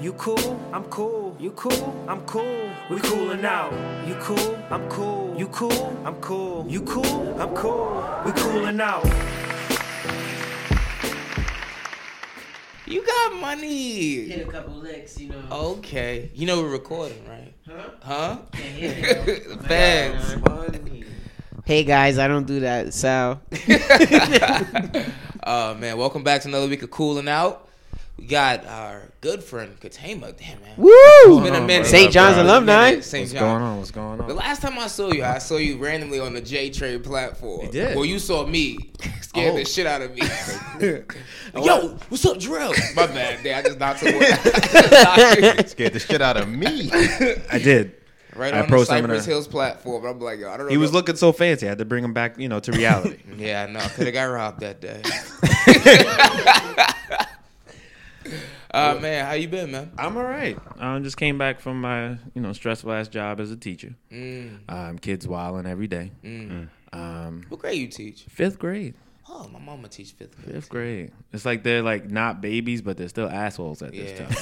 You cool, I'm cool. You cool, I'm cool. We coolin' out. You cool, I'm cool. You cool, I'm cool. You cool, I'm cool. We coolin' out. You got money. Hit a couple licks, you know. Okay. You know we're recording, right? Huh? Huh? Can't hear me, though. Facts. Money. Hey guys, I don't do that. So Oh man, welcome back to another week of cooling out. We got our good friend Katema. Damn man. Woo! It's been a minute. St. John's It's been a alumni. minute. St. What's John. going on? What's going on? The last time I saw you, I saw you randomly on the J train platform. You did? Well, you saw me. Scared the Oh. shit out of me. Yo, what's up, Drill? My bad, Dad. I just knocked some Scared the shit out of me. I did. Right I on the approached him in Cypress a- Hills platform. I'm like, yo, I don't know. He was looking so fancy. I had to bring him back, you know, to reality. Yeah, I know. Could have got robbed that day. uh, man, how you been, man? I'm all right. I just came back from my, you know, stressful ass job as a teacher. Mm, Um, kids wilding every day. mm. Um, What grade you teach? fifth grade. Oh, my mama teach fifth grade. Fifth grade. It's like they're like not babies, but they're still assholes at this Yeah. time.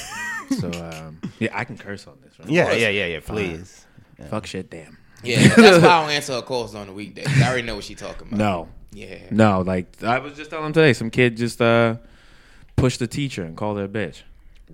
so um, yeah, I can curse on this, right? Yeah, yeah, yeah, yeah. Please. Fuck shit, damn. Yeah, that's why I don't answer her calls on the weekdays. I already know what she talking about. No, Yeah. no. Like I was just telling him today, some kid just uh pushed the teacher and call her a bitch.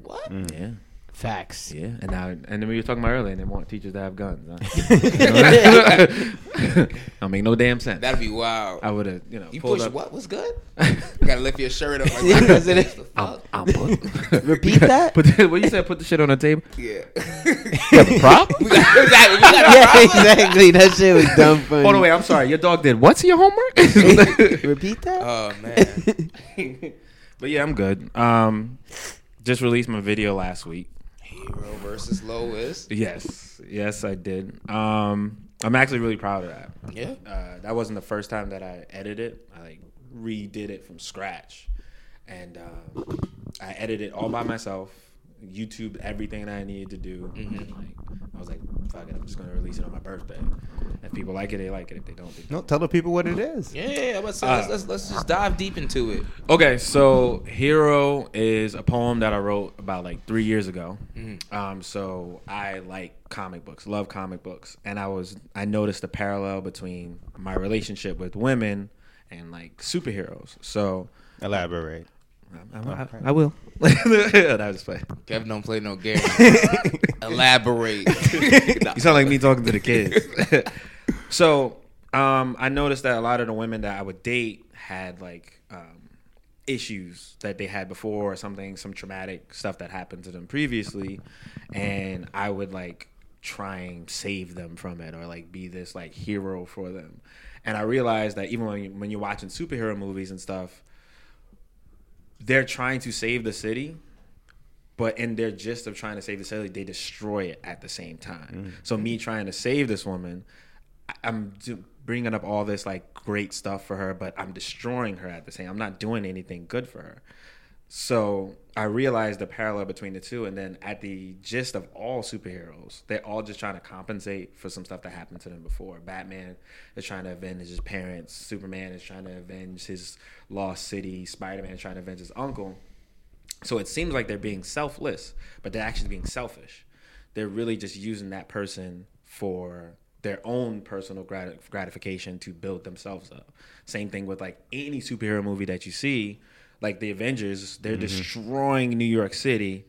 What? Mm, yeah. Facts. Yeah, and now and then we were talking about earlier, and they want teachers to have guns. Huh? Don't make no damn sense. That'd be wild. I would have, you know, you pulled push up. what? was good? you gotta lift your shirt up like Yeah, that. The I'll, fuck? I'll put, Repeat that. put the, what you said? Put the shit on the table. Yeah. Prop? we got, exactly. We got a yeah, problem. exactly. That shit was dumb funny. Hold on, wait. I'm sorry. Your dog did what's your homework? Repeat that. Oh man. But yeah, I'm good. Um, just released my video last week. Hero versus Lois. Yes, yes, I did. Um, I'm actually really proud of that. Yeah. uh, that wasn't the first time that I edited. I like redid it from scratch, and uh, I edited it all by myself. YouTube everything that I needed to do. And, like, I was like, "Fuck it, I'm just gonna release it on my birthday. If people like it, they like it. If they don't, they don't." No, tell the people what it is. Yeah, yeah, yeah. Let's, Uh, let's, let's, let's just dive deep into it. Okay, so Hero is a poem that I wrote about like three years ago. Um, so I like comic books, love comic books, and I was I noticed a parallel between my relationship with women and like superheroes. So Elaborate. I, I, I will. that was funny. Kevin don't play no game. Elaborate. You sound like me talking to the kids. so um, I noticed that a lot of the women that I would date had like um, issues that they had before or something, some traumatic stuff that happened to them previously, and I would like try and save them from it or like be this like hero for them. And I realized that even when, you, when you're watching superhero movies and stuff, they're trying to save the city, but in their gist of trying to save the city, they destroy it at the same time. Mm. So me trying to save this woman, I'm bringing up all this like great stuff for her, but I'm destroying her at the same. I'm not doing anything good for her. So I realized the parallel between the two, and then at the gist of all superheroes, they're all just trying to compensate for some stuff that happened to them before. Batman is trying to avenge his parents. Superman is trying to avenge his lost city. Spider Man is trying to avenge his uncle. So it seems like they're being selfless, but they're actually being selfish. They're really just using that person for their own personal grat- gratification to build themselves up. Same thing with like any superhero movie that you see, like the Avengers, they're destroying New York City,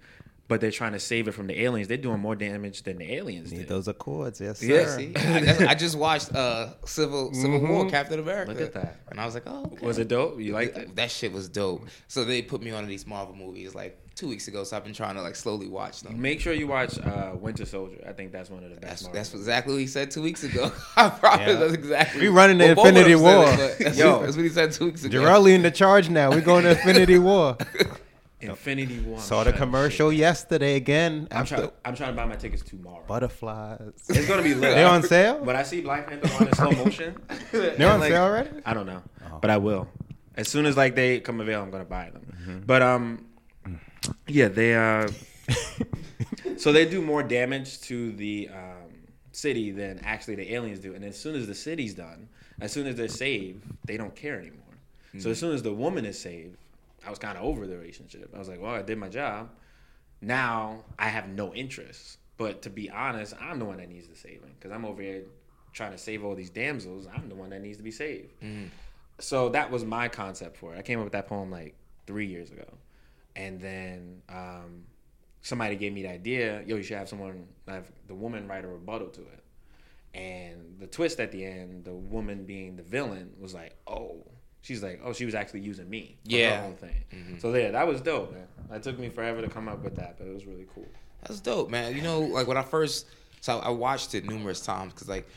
but they're trying to save it from the aliens. They're doing more damage than the aliens Need did. those accords, yes, sir. Yeah. See, I, I just watched uh, Civil Civil War, Captain America. Look at that. and I was like, oh, okay. Was it dope? You like that? That shit was dope. So they put me on these Marvel movies like two weeks ago. So I've been trying to like slowly watch them. Make sure you watch uh, Winter Soldier. I think that's one of the best. That's, that's exactly what he said two weeks ago. I promise Yeah. that's exactly. We running the both of Infinity them said War. it, but that's, Yo. what, that's what he said two weeks ago. Jarrell leading the charge now. We're going to Infinity War. Infinity War. I'm Saw the trying to commercial yesterday again. I'm After trying. I'm trying to buy my tickets tomorrow. butterflies. It's gonna be lit. They're on sale? But I see Black Panther on in slow motion. They're on Like, sale already? I don't know, but I will. As soon as like they come avail, I'm gonna buy them. Mm-hmm. But um, yeah, they uh, so they do more damage to the um, city than actually the aliens do. And as soon as the city's done, as soon as they're saved, they don't care anymore. So as soon as the woman is saved, I was kind of over the relationship. I was like, well, I did my job. Now I have no interest. But to be honest, I'm the one that needs the saving because I'm over here trying to save all these damsels. I'm the one that needs to be saved. So that was my concept for it. I came up with that poem like three years ago, and then um, somebody gave me the idea. Yo, you should have someone have the woman write a rebuttal to it. And the twist at the end, the woman being the villain, was like, oh. She's like, oh, she was actually using me. For Yeah. Her own thing. So yeah, that was dope, man. It took me forever to come up with that, but it was really cool. That's dope, man. You know, like when I first, so I watched it numerous times because, like,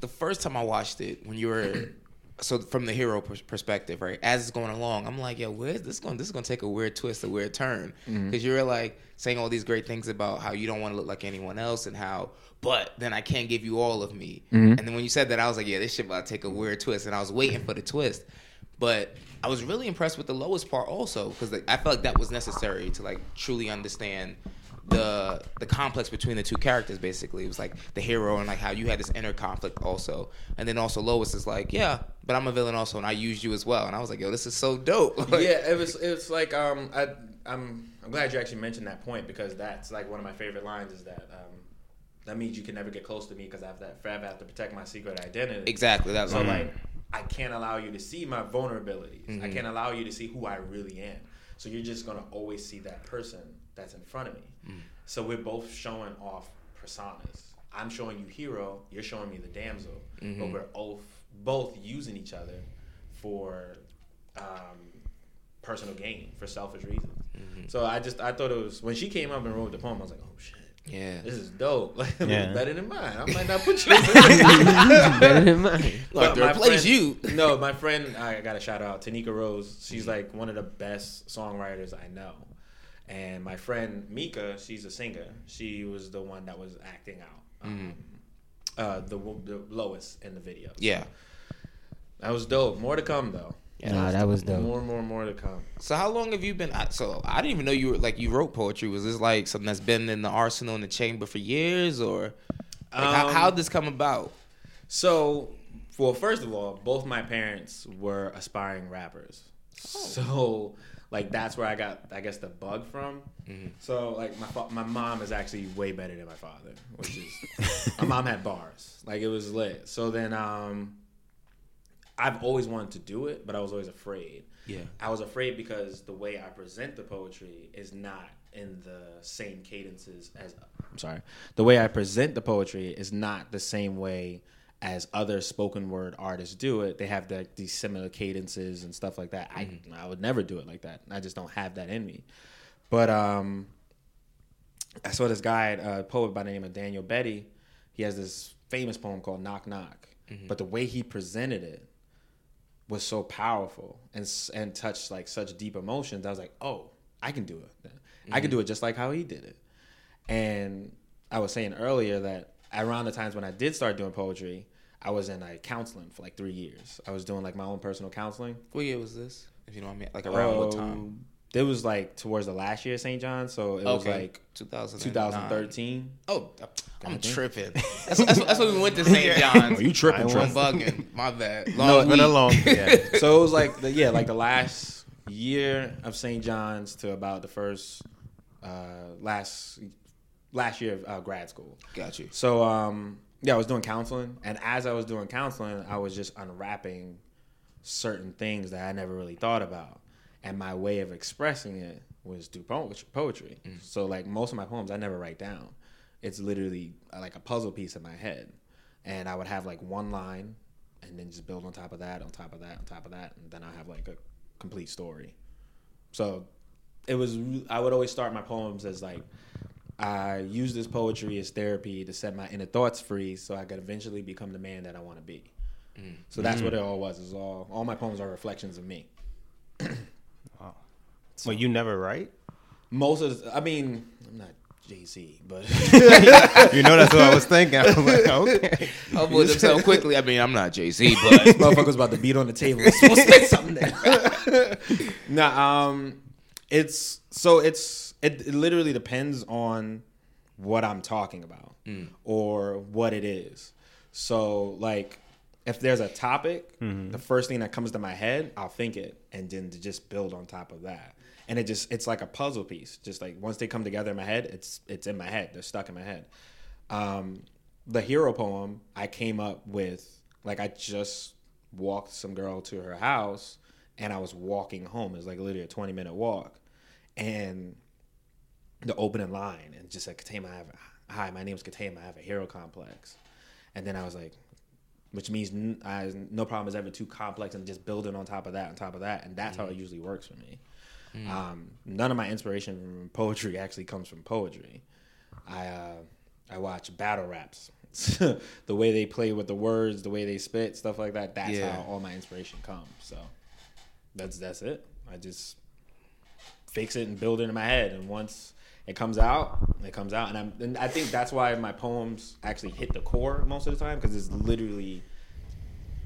the first time I watched it, when you were, so from the hero pers- perspective, right? As it's going along, I'm like, yo, where's this going? This is going to take a weird twist, a weird turn, mm-hmm. because you're like saying all these great things about how you don't want to look like anyone else and how, but then I can't give you all of me. Mm-hmm. And then when you said that, I was like, yeah, this shit about to take a weird twist, and I was waiting for the twist. But I was really impressed with the lowest part also because like, I felt like that was necessary to like truly understand the the complex between the two characters. Basically, it was like the hero and like how you had this inner conflict also, and then also Lois is like, yeah, but I'm a villain also, and I used you as well. And I was like, yo, this is so dope. Like, yeah, it was. It's like um, I, I'm I'm glad you actually mentioned that point because that's like one of my favorite lines is that um, that means you can never get close to me because I have that forever have to protect my secret identity. exactly. That's So like, I can't allow you to see my vulnerabilities. I can't allow you to see who I really am. So you're just gonna always see that person that's in front of me. Mm. So we're both showing off personas. I'm showing you hero. You're showing me the damsel. But mm-hmm. we're both both using each other for um, personal gain, for selfish reasons. Mm-hmm. So I just I thought it was when she came up and wrote the poem. I was like, oh shit. yeah. This is dope. Like Yeah. better than mine. I might not put you. Better than mine. Like, to my replace friend- you. No, my friend, I got a shout out, Tanika Rose. She's mm-hmm. like one of the best songwriters I know. And my friend Mika, she's a singer. She was the one that was acting out, um, uh, the the Lois in the video. Yeah. that was dope. More to come though. Nah, that was dope. More, more, more to come. So how long have you been? So I didn't even know you were like you wrote poetry. Was this like something that's been in the arsenal in the chamber for years, or like, how Um, how did this come about? So, well, first of all, both my parents were aspiring rappers. So, like, that's where I got, I guess, the bug from. So, like, my fa- my mom is actually way better than my father, which is my mom had bars, like it was lit. So then, um, I've always wanted to do it, but I was always afraid. Yeah. I was afraid because the way I present the poetry is not in the same cadences as I'm sorry. The way I present the poetry is not the same way as other spoken word artists do it. They have the, these similar cadences and stuff like that. I mm-hmm. I would never do it like that. I just don't have that in me. But um I saw this guy, a poet by the name of Daniel Beaty. He has this famous poem called Knock Knock. Mm-hmm. But the way he presented it was so powerful and and touched like such deep emotions. I was like, oh, I can do it. I can mm-hmm. do it just like how he did it. And I was saying earlier that around the times when I did start doing poetry, I was in like counseling for like three years. I was doing like my own personal counseling. What year was this? If you know what I mean, like around what time? Um, It was like towards the last year of St. John, so it was like 2009. 2013. Oh, I'm tripping. That's, that's, that's when we went to St. John's. Are you tripping, I'm bugging. My bad. Long No, week. Been a long, yeah. so it was like the, yeah, like the last year of St. John's to about the first uh, last last year of uh, grad school. Got you. So um, yeah, I was doing counseling, and as I was doing counseling, I was just unwrapping certain things that I never really thought about, and my way of expressing it was through po- poetry. Mm. So like most of my poems, I never write down. It's literally like a puzzle piece in my head, and I would have like one line, and then just build on top of that, on top of that, on top of that, and then I have like a complete story. So it was I would always start my poems as like I use this poetry as therapy to set my inner thoughts free so I could eventually become the man that I want to be. So that's what it all was. Is all all my poems are reflections of me. Well, you never write. Most of the, I mean, I'm not Jay Z, but You know that's what I was thinking. I was like, okay. I'll put them so quickly. I mean, I'm not Jay Z, but motherfuckers about to beat on the table. It's supposed to say something there. nah, um, it's so it's it, it literally depends on what I'm talking about or what it is. So like if there's a topic, the first thing that comes to my head, I'll think it and then to just build on top of that. And it just it's like a puzzle piece. Just like once they come together in my head, it's it's in my head. They're stuck in my head. Um, the hero poem I came up with like I just walked some girl to her house and I was walking home. It was like literally a 20 minute walk. And the opening line and just like Katama, I have hi, my name is Katama, I have a hero complex. And then I was like, which means n- I, no problem is ever too complex and just building on top of that, on top of that. And that's how it usually works for me. Um, none of my inspiration from poetry actually comes from poetry. I uh, I watch battle raps. the way they play with the words, the way they spit, stuff like that. That's Yeah. how all my inspiration comes. So that's that's it. I just fix it and build it in my head, and once it comes out, it comes out. And, I'm, and I think that's why my poems actually hit the core most of the time because it's literally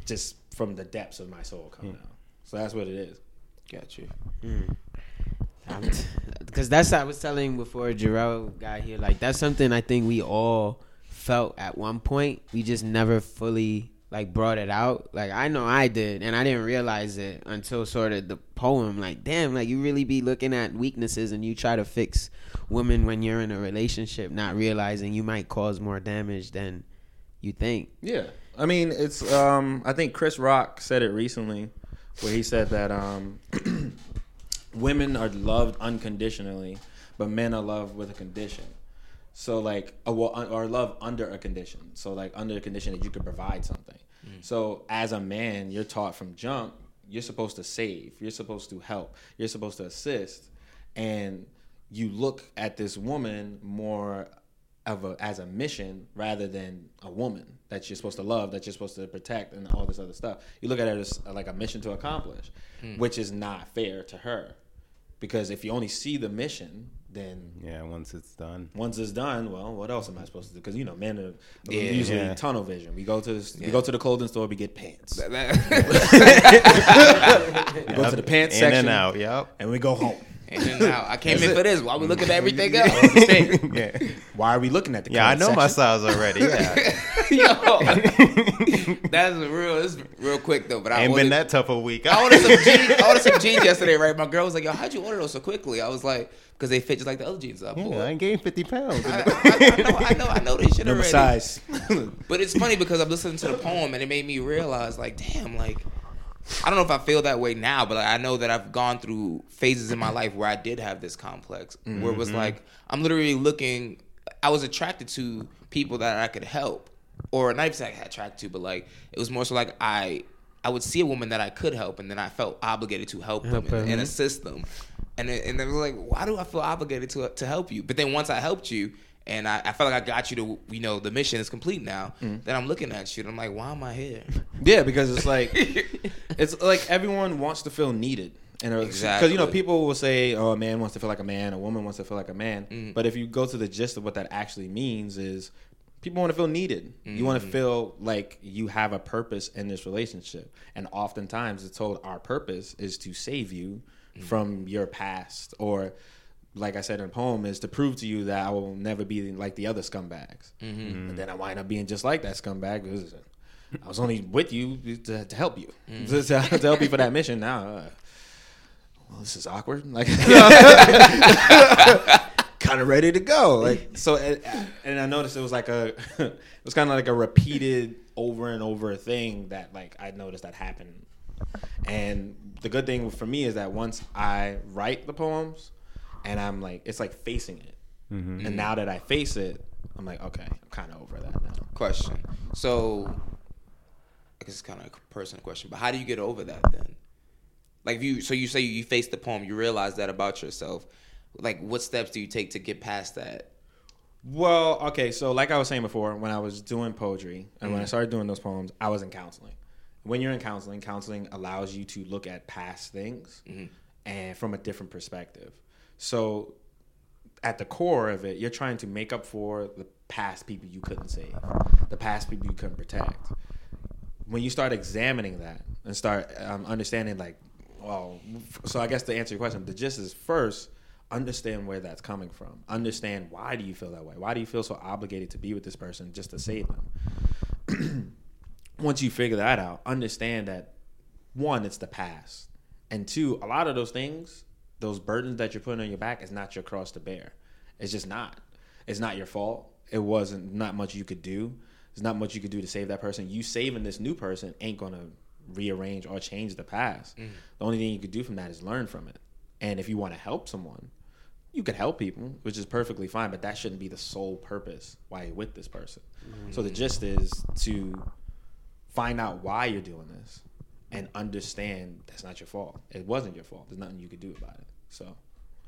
just from the depths of my soul coming hmm. out. So that's what it is. got you. Hmm. because that's what I was telling before Jarrell got here. Like that's something I think we all felt at one point. We just never fully like brought it out. Like I know I did, and I didn't realize it until sort of the poem. Like damn, like you really be looking at weaknesses and you try to fix women when you're in a relationship, not realizing you might cause more damage than you think. Yeah, I mean, it's. Um, I think Chris Rock said it recently, where he said that um, women are loved unconditionally, but men are loved with a condition. So like, or love under a condition. So like, under the condition that you could provide something. Mm. So as a man, you're taught from jump, you're supposed to save, you're supposed to help, you're supposed to assist, and you look at this woman more of a as a mission rather than a woman that you're supposed to love, that you're supposed to protect, and all this other stuff. You look at it as like a mission to accomplish, mm. which is not fair to her, because if you only see the mission, then Yeah, once it's done. once it's done, well, what else am I supposed to do? Because you know, men are Yeah. usually Yeah. tunnel vision. We go to the, we go to the clothing store, we get pants. We go to the pants section and out. Yep. and we go home. In and out. I came in for this. Why are we looking at everything else? Yeah. Why are we looking at the? Yeah, I clothes know my size already. Yeah. Yo, that's real. This is real quick though. But I Ain't been that tough a week. I ordered some jeans. I ordered some jeans yesterday. Right, my girl was like, "Yo, how'd you order those so quickly?" I was like, "Because they fit just like the other jeans I bought." Yeah, I ain't gained 50 pounds. I, I, I know, I know, I know this shit Number already. size. But it's funny because I'm listening to the poem and it made me realize, like, damn, like, I don't know if I feel that way now, but like, I know that I've gone through phases in my life where I did have this complex, where it was mm-hmm. like I'm literally looking. I was attracted to people that I could help, or not even I attracted to, but like it was more so like I. I would see a woman that I could help, and then I felt obligated to help them and, and assist them, and it, and it was like, why do I feel obligated to to help you? But then once I helped you, and I, I felt like I got you to, you know, the mission is complete now. Then I'm looking at you, and I'm like, why am I here? Yeah, because it's like it's like everyone wants to feel needed. And because you know people will say, "Oh, a man wants to feel like a man, a woman wants to feel like a man." Mm-hmm. But if you go to the gist of what that actually means, is people want to feel needed. You want Mm-hmm. to feel like you have a purpose in this relationship. And oftentimes, it's told our purpose is to save you Mm-hmm. from your past, or like I said in the poem, is to prove to you that I will never be like the other scumbags. Mm-hmm. But then I wind up being just like that scumbag. because I was only with you to, to help you, Mm. to, to- to help you for that mission. Now, uh, well, this is awkward. Like, kind of ready to go. Like so, and, and I noticed it was like a, it was kind of like a repeated over and over thing that like I noticed that happened. And the good thing for me is that once I write the poems, and I'm like, it's like facing it. Mm-hmm. And now that I face it, I'm like, okay, I'm kind of over that now. Question. So, I guess it's kind of a personal question, but how do you get over that then? Like, if you so you say you face the poem, you realize that about yourself. Like, what steps do you take to get past that? Well, okay, so like I was saying before, when I was doing poetry and when I mm-hmm. started doing those poems, I was in counseling. When you're in counseling, counseling allows you to look at past things mm-hmm. and from a different perspective. So at the core of it, you're trying to make up for the past people you couldn't save, the past people you couldn't protect. When you start examining that and start um, understanding, like, well, so I guess to answer your question, the gist is first understand where that's coming from. Understand why do you feel that way? Why do you feel so obligated to be with this person just to save them? Once you figure that out, understand that one, it's the past, and two, a lot of those things, those burdens that you're putting on your back, is not your cross to bear. It's just not. It's not your fault. It wasn't not much you could do. There's not much you could do to save that person. You saving this new person ain't gonna rearrange or change the past. Mm. The only thing you could do from that is learn from it. And if you want to help someone, you can help people, which is perfectly fine, but that shouldn't be the sole purpose why you're with this person. So the mm. gist is to find out why you're doing this and understand that's not your fault. It wasn't your fault. There's nothing you could do about it. So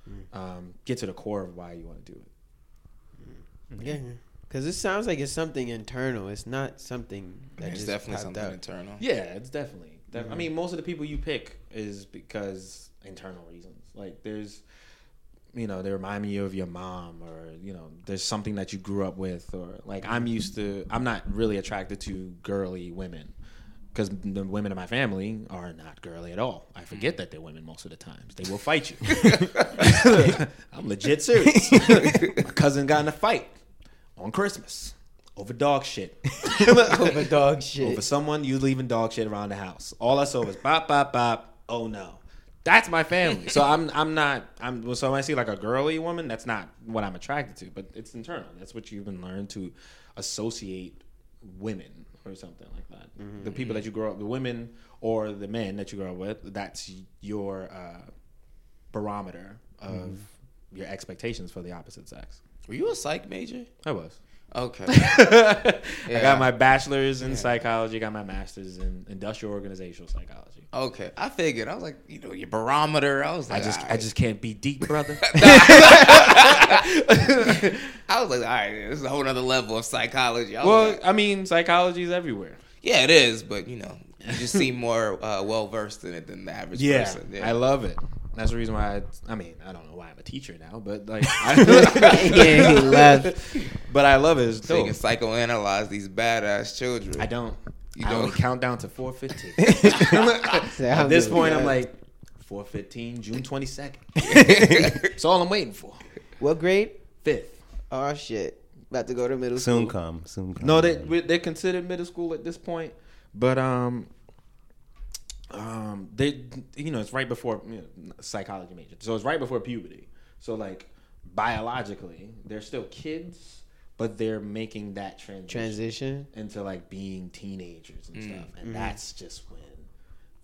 mm. um, get to the core of why you want to do it. Mm. Yeah, mm-hmm. because it sounds like it's something internal. It's not something that It's just definitely something out. internal. Yeah, it's definitely. def- I mm-hmm. mean, most of the people you pick is because internal reasons. Like there's, you know, they remind me of your mom, or you know, there's something that you grew up with, or like I'm mm-hmm. used to. I'm not really attracted to girly women because the women in my family are not girly at all. I forget mm. that they're women most of the times. They will fight you. I'm legit serious. my cousin got in a fight on Christmas over dog shit. Over dog shit. Over someone you leaving dog shit around the house. All I saw was bop bop bop. Oh no, that's my family. So I'm I'm not I'm so when I see like a girly woman, that's not what I'm attracted to. But it's internal. That's what you've been learned to associate women or something like that. The people that you grow up, with, the women or the men that you grow up with, that's your uh, barometer of your expectations for the opposite sex. Were you a psych major? I was. Okay. I got my bachelor's in psychology, got my master's in industrial organizational psychology. Okay, I figured. I was like, you know, your barometer. I was like, I just all I just can't be deep, brother. I was like, all right, this is a whole other level of psychology. I well, like, I mean, psychology is everywhere. yeah, it is, but you know, you just seem more uh, well versed in it than the average Yeah, person. I love it. That's the reason why. I, I mean, I don't know why I'm a teacher now, but like, I, yeah, he left. but I love it. It's so you can psychoanalyze these badass children. I don't. You I don't? count down to four fifteen. At this good. point, I'm like four fifteen, June twenty second. That's all I'm waiting for. what grade? Fifth. Oh shit, about to go to middle Soon school. Soon come. Soon come. No, they we- they're considered middle school at this point, but um, um, they you know it's right before you know, psychology major, so it's right before puberty. So like biologically, they're still kids, but they're making that transition, Transition. into like being teenagers and stuff, and that's just when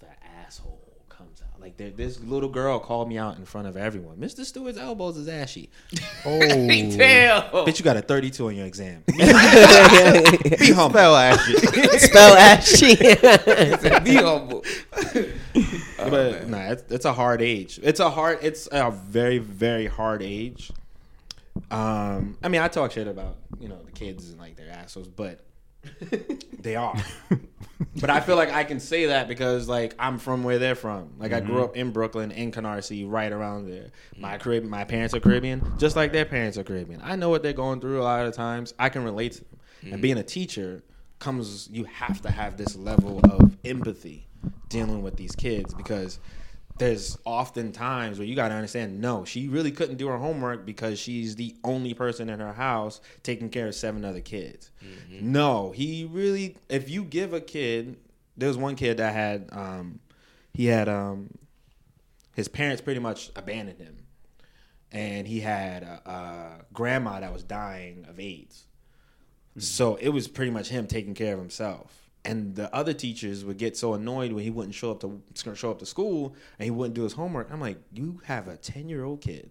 the asshole comes out. Like there, this little girl called me out in front of everyone. Mr. Stewart's elbows is ashy. Oh, Damn. Bitch, you got a 32 on your exam. Be humble. Spell ashy. spell ashy. Be humble. but nah, it's, it's a hard age. It's a hard. It's a very very hard age. Um, I mean, I talk shit about you know the kids and like their assholes, but they are. but I feel like I can say that because like I'm from where they're from. Like I grew mm-hmm. up in Brooklyn, in Canarsie, right around there. My Caribbean, my parents are Caribbean, just like their parents are Caribbean. I know what they're going through a lot of times. I can relate to them. And mm-hmm. being a teacher comes, you have to have this level of empathy dealing with these kids because there's often times where you got to understand no she really couldn't do her homework because she's the only person in her house taking care of seven other kids no he really if you give a kid there was one kid that had um he had um his parents pretty much abandoned him and he had a, a grandma that was dying of AIDS. So it was pretty much him taking care of himself. And the other teachers would get so annoyed when he wouldn't show up to show up to school and he wouldn't do his homework. I'm like, you have a 10 year old kid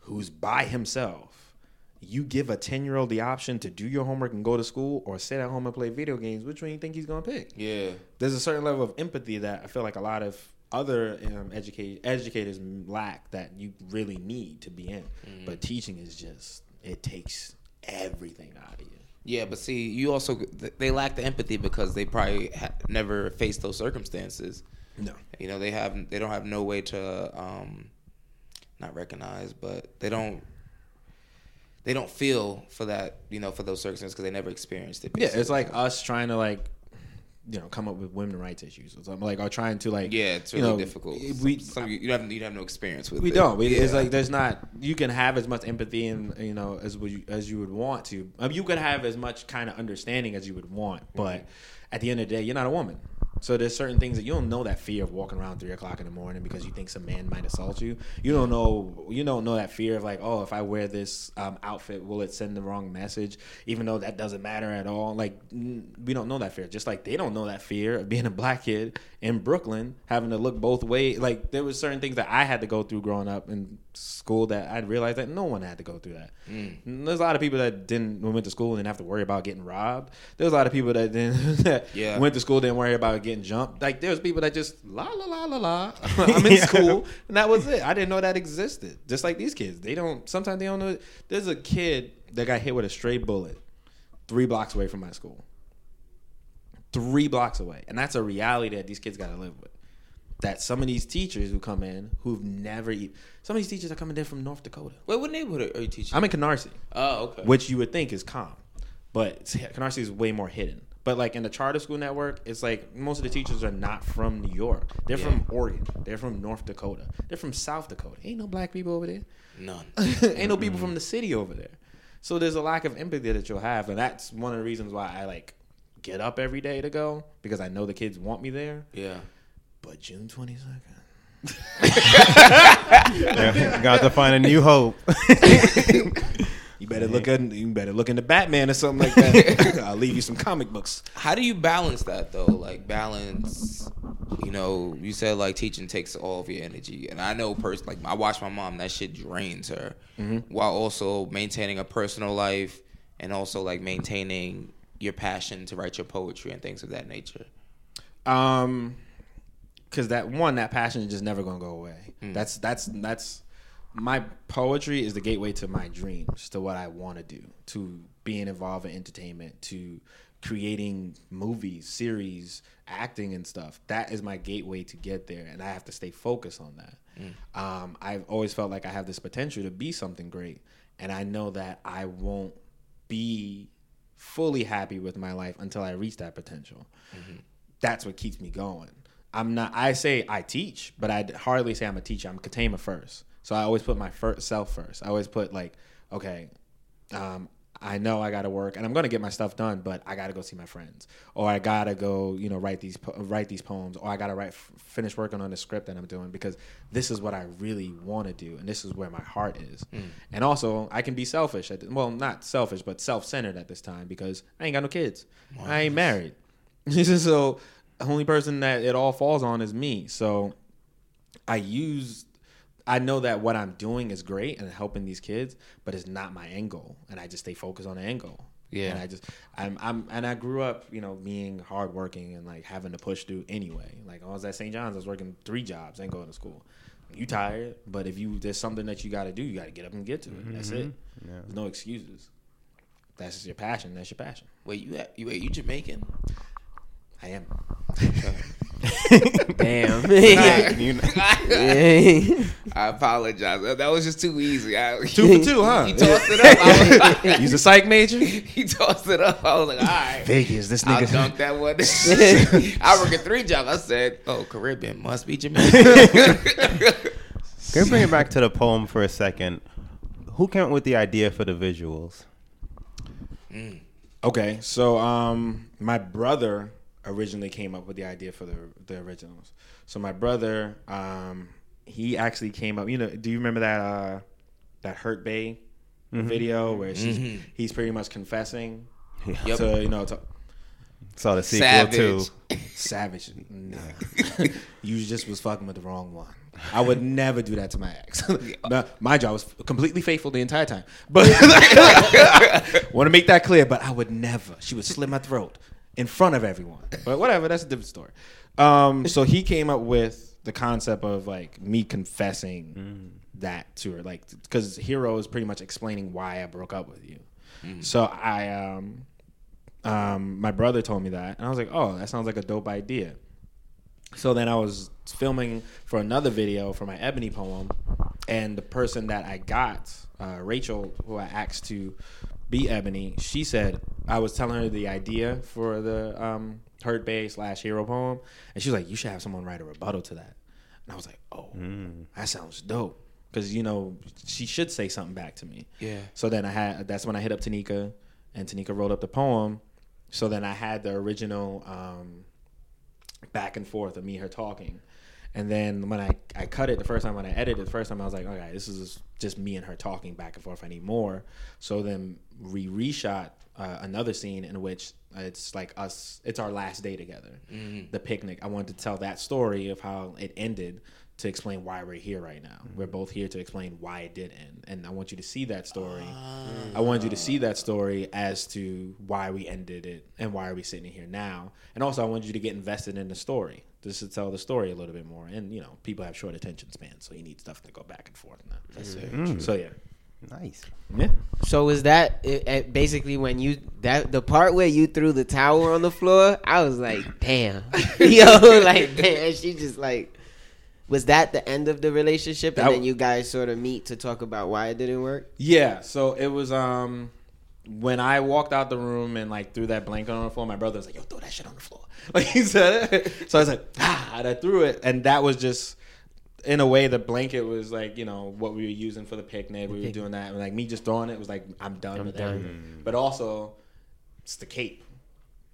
who's by himself. You give a 10 year old the option to do your homework and go to school or sit at home and play video games. Which one do you think he's gonna pick? Yeah. There's a certain level of empathy that I feel like a lot of other um, educate, educators lack that you really need to be in. But teaching is just it takes everything out of you. Yeah, but see, you also they lack the empathy because they probably ha- never faced those circumstances. No. You know, they have they don't have no way to um not recognize, but they don't they don't feel for that, you know, for those circumstances because they never experienced it. Yeah, it's like us trying to like, you know, come up with women rights issues or something like, or trying to like, yeah, it's you really know, difficult. We Some, some you you have you have no experience with we it. don't. We, It's like there's not. You can have as much empathy and you know as would you, as you would want to. I mean, you could have as much kind of understanding as you would want, but mm-hmm. at the end of the day, you're not a woman. So there's certain things that you don't know that fear of walking around three o'clock in the morning because you think some man might assault you. You don't know. You don't know that fear of like, oh, if I wear this um, outfit, will it send the wrong message? Even though that doesn't matter at all. Like mm, we don't know that fear. Just like they don't know that fear of being a black kid in Brooklyn having to look both ways. Like there was certain things that I had to go through growing up in school that I realized that no one had to go through that. And There's a lot of people that didn't went to school and didn't have to worry about getting robbed. There's a lot of people that didn't that Yeah. went to school didn't worry about getting jumped. Like there was people that just la la la la la. I'm in school and that was it. I didn't know that existed. Just like these kids, they don't. Sometimes they don't know. There's a kid that got hit with a stray bullet three blocks away from my school. Three blocks away, and that's a reality that these kids got to live with. That some of these teachers who come in who've never, some of these teachers are coming in from North Dakota. Wait, what neighborhood are you teaching? I'm in Canarsie oh, okay. which you would think is calm, but Canarsie is way more hidden. But like in the charter school network, it's like most of the teachers are not from New York. They're from Oregon. They're from North Dakota. They're from South Dakota. Ain't no black people over there. None. Ain't no people from the city over there. So there's a lack of empathy that you'll have, and that's one of the reasons why I like get up every day to go because I know the kids want me there. Yeah. But June twenty second. Got to find a new hope. You better look in, you better look into Batman or something like that. I'll leave you some comic books. How do you balance that though? Like balance, you know, you said like teaching takes all of your energy, and I know person like I watch my mom. That shit drains her, while also maintaining a personal life and also like maintaining your passion to write your poetry and things of that nature. Um, because that one, that passion is just never gonna go away. That's that's that's my poetry is the gateway to my dreams, to what I want to do, to being involved in entertainment, to creating movies, series, acting, and stuff. That is my gateway to get there, and I have to stay focused on that. Um, I've always felt like I have this potential to be something great, and I know that I won't be fully happy with my life until I reach that potential that's what keeps me going. I'm not. I say I teach, but I hardly say I'm a teacher. I'm a container first. So I always put my first self first. I always put like, okay, um, I know I got to work, and I'm gonna get my stuff done, but I got to go see my friends, or I gotta go, you know, write these po- write these poems, or I gotta write f- finish working on the script that I'm doing because this is what I really want to do, and this is where my heart is. And also, I can be selfish. At, well, not selfish, but self centered at this time because I ain't got no kids. I ain't married. so the only person that it all falls on is me. So I use I know that what I'm doing is great and helping these kids, but it's not my end goal. And I just stay focused on the end goal. Yeah. And I just I'm I'm and I grew up, you know, being hardworking and like having to push through anyway. Like I was at St. John's, I was working three jobs, and going to school. You tired, but if you there's something that you gotta do, you gotta get up and get to it. That's it. Mm-hmm. There's no excuses. That's your passion, that's your passion. Wait, you you wait, you Jamaican? I am. Damn. You know- I apologize. That that was just too easy. I, Two for two, huh? He tossed it up. I was like, He's a psych major? he tossed it up. I was like, all right. Vegas, this I'll nigga. dunk that one. I work at three jobs. I said, oh, Caribbean must be Jamaican. Can we bring it back to the poem for a second? Who came up with the idea for the visuals? Okay, so um, my brother originally came up with the idea for the the originals. So my brother, um, he actually came up. You know, do you remember that uh, that Hurt Bae video where she's Mm-hmm. he's pretty much confessing Yep. to you know to Saw the sequel Savage. too. savage. Nah. you just was fucking with the wrong one. I would never do that to my ex. my, my job was completely faithful the entire time, but want to make that clear. But I would never. She would slit my throat in front of everyone. But whatever, that's a different story. Um, so he came up with the concept of like me confessing that to her, like because Hero is pretty much explaining why I broke up with you. So I um um, my brother told me that, and I was like, "Oh, that sounds like a dope idea." So then I was filming for another video for my Ebony poem, and the person that I got, uh, Rachel, who I asked to be Ebony, she said I was telling her the idea for the um, Hurt Bae slash Hero poem, and she was like, "You should have someone write a rebuttal to that." And I was like, "Oh, that sounds dope," because you know she should say something back to me. Yeah. So then I had that's when I hit up Tanika, and Tanika wrote up the poem. So then I had the original um, back and forth of me her talking, and then when I I cut it the first time when I edited it the first time I was like, okay, this is just me and her talking back and forth. I need more. So then we reshot uh, another scene in which it's like us. It's our last day together, mm-hmm. the picnic. I wanted to tell that story of how it ended to explain why we're here right now. We're mm-hmm. both here to explain why it did end, and I want you to see that story. Ah. I wanted you to see that story as to why we ended it and why are we sitting here now. And also, I wanted you to get invested in the story, just to tell the story a little bit more. And you know, people have short attention spans, so you need stuff to go back and forth. Now. That's it. Mm-hmm. So yeah, Nice. yeah. So was that it, it basically when you that the part where you threw the towel on the floor? I was like, damn, yo, like damn. She just like, was that the end of the relationship? And That- then you guys sort of meet to talk about why it didn't work. Yeah, so it was um when I walked out the room and like threw that blanket on the floor, my brother was like, "Yo, throw that shit on the floor." Like he said it. So I was like, "Ah!" And I threw it, and that was just in a way the blanket was like you know what we were using for the picnic. We were doing that, and like me just throwing it was like I'm done with done. everything. But also, it's the cape.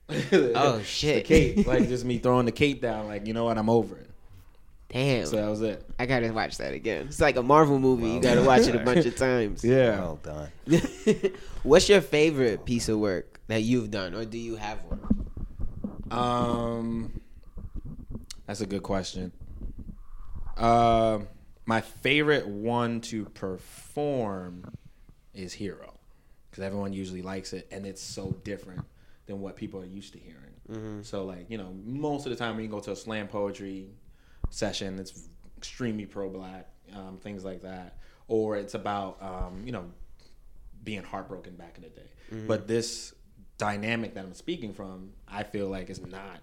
Oh, It's shit. the cape, like just me throwing the cape down. Like you know what, I'm over it. Damn, So that was it. I gotta watch that again. It's like a Marvel movie. you gotta watch it a bunch of times. Yeah. Well done. What's your favorite piece of work that you've done, or do you have one? Um, that's a good question. Uh, my favorite one to perform is Hero, because everyone usually likes it, and it's so different than what people are used to hearing. So, like you know, most of the time when you go to a slam poetry session, it's extremely pro-black, um, things like that, or it's about um, you know being heartbroken back in the day. But this dynamic that I'm speaking from, I feel like is not.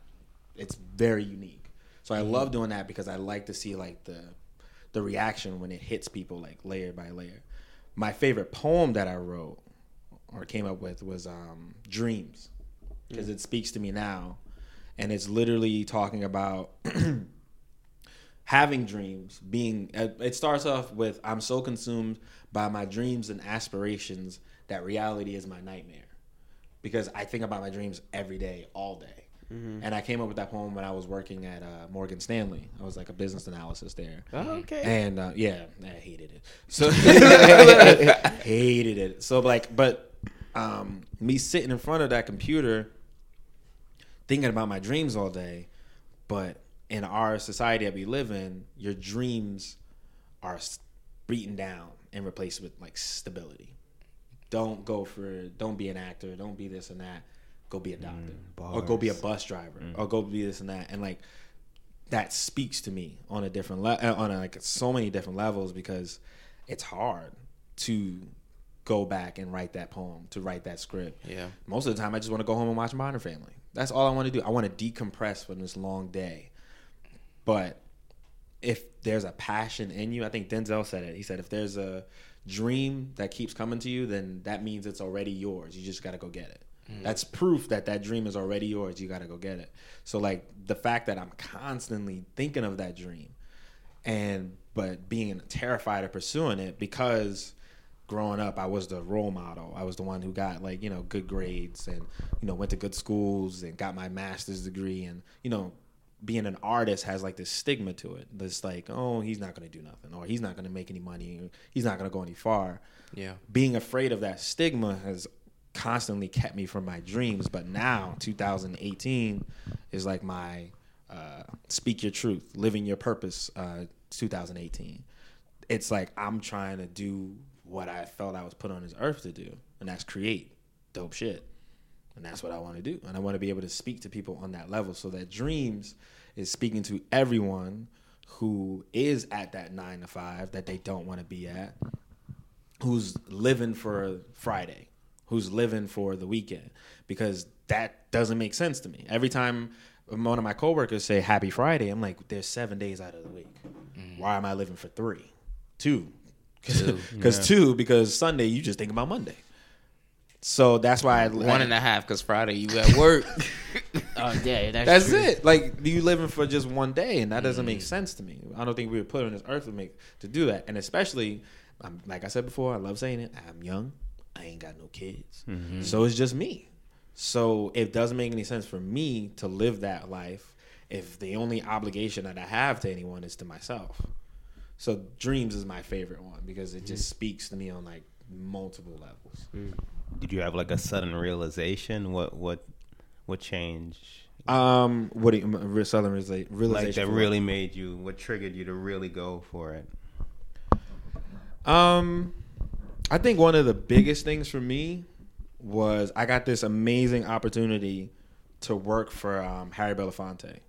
It's very unique. So I love doing that because I like to see like the the reaction when it hits people like layer by layer. My favorite poem that I wrote or came up with was um, Dreams because it speaks to me now, and it's literally talking about having dreams being uh, it starts off with i'm so consumed by my dreams and aspirations that reality is my nightmare. Because i think about my dreams every day all day and i came up with that poem when i was working at uh, morgan stanley. I was like a business analysis there. Oh, okay. and uh, yeah i hated it. So hated it. So like but um, me sitting in front of that computer thinking about my dreams all day but in our society that we live in your dreams are beaten down and replaced with like stability. Don't go for don't be an actor don't be this and that go be a mm, doctor. Or go be a bus driver. Mm. Or go be this and that. And like that speaks to me on a different level uh, on a, like so many different levels because it's hard to go back and write that poem to write that script. Yeah. most of the time i just want to go home and watch modern family. That's all i want to do. I want to decompress from this long day. But if there's a passion in you, I think Denzel said it. He said if there's a dream that keeps coming to you, then that means it's already yours. You just got to go get it. Mm. That's proof that that dream is already yours. You got to go get it. So like the fact that I'm constantly thinking of that dream and but being terrified of pursuing it because growing up I was the role model. I was the one who got like, you know, good grades and you know, went to good schools and got my master's degree and you know, being an artist has like this stigma to it. This like, oh, he's not gonna do nothing, or he's not gonna make any money, or he's not gonna go any far. Yeah. Being afraid of that stigma has constantly kept me from my dreams. But now, 2018 is like my uh, speak your truth, living your purpose. Uh, 2018. It's like I'm trying to do what I felt I was put on this earth to do, and that's create dope shit. And that's what I want to do. And I want to be able to speak to people on that level. So that dreams is speaking to everyone who is at that nine to five that they don't want to be at, who's living for Friday, who's living for the weekend, because that doesn't make sense to me. Every time one of my coworkers say Happy Friday, I'm like, there's seven days out of the week. Why am I living for three, two? Because two, because Sunday you just think about Monday. So that's why I One and a half because Friday you at work. Oh yeah, that's, That's true. it. Like you living for just one day, and that doesn't make sense to me. I don't think we were put on this earth to make to do that. And especially, um, like I said before, I love saying it. I'm young. I ain't got no kids, so it's just me. So it doesn't make any sense for me to live that life if the only obligation that I have to anyone is to myself. So dreams is my favorite one because it just speaks to me on like multiple levels. Did you have like a sudden realization? What what what changed? Um, what do you, southern realization? Like that really made you? What triggered you to really go for it? Um, I think one of the biggest things for me was I got this amazing opportunity to work for um, Harry Belafonte.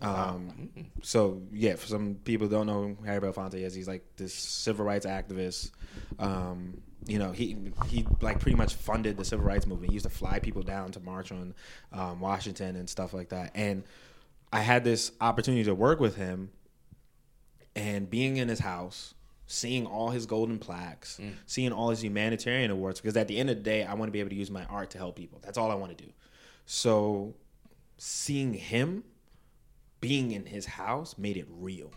Um, so yeah, for some people who don't know who Harry Belafonte is, he's like this civil rights activist. Um, you know, he he like pretty much funded the civil rights movement. He used to fly people down to march on um, Washington and stuff like that. And I had this opportunity to work with him and being in his house, seeing all his golden plaques, mm. seeing all his humanitarian awards, because at the end of the day, I want to be able to use my art to help people. That's all I want to do. So seeing him being in his house made it real.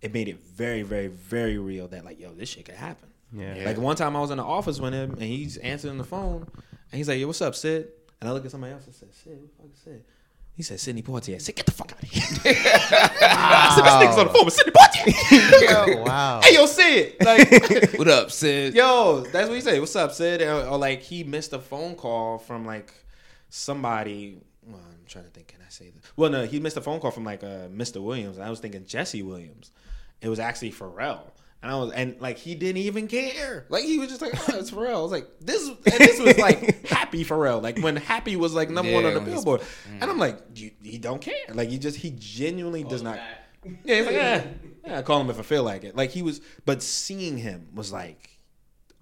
It made it very, very, very real that like, yo, this shit could happen. Yeah. Like one time I was in the office with him and he's answering the phone and he's like, yo, what's up, Sid? And I look at somebody else and said, Sid, what the fuck is Sid? He said, Sidney Poitier. I said, get the fuck out of here. I said, this nigga's on the phone with Sidney Poitier. wow. hey, yo, Sid. Like, what up, Sid? Yo, that's what he said. What's up, Sid? Or, or like he missed a phone call from like somebody. Well, I'm trying to think. Can I say that? Well, no, he missed a phone call from like uh, Mr. Williams. I was thinking Jesse Williams. It was actually Pharrell. And I was, and like he didn't even care. Like he was just like, oh, it's Pharrell. I was like, this, and this was like Happy Pharrell. Like when Happy was like number one on the when he's- Billboard. Mm. And I'm like, you, he don't care. Like he just, he genuinely does not. Yeah, he's like, yeah, yeah. I call him if I feel like it. Like he was, but seeing him was like,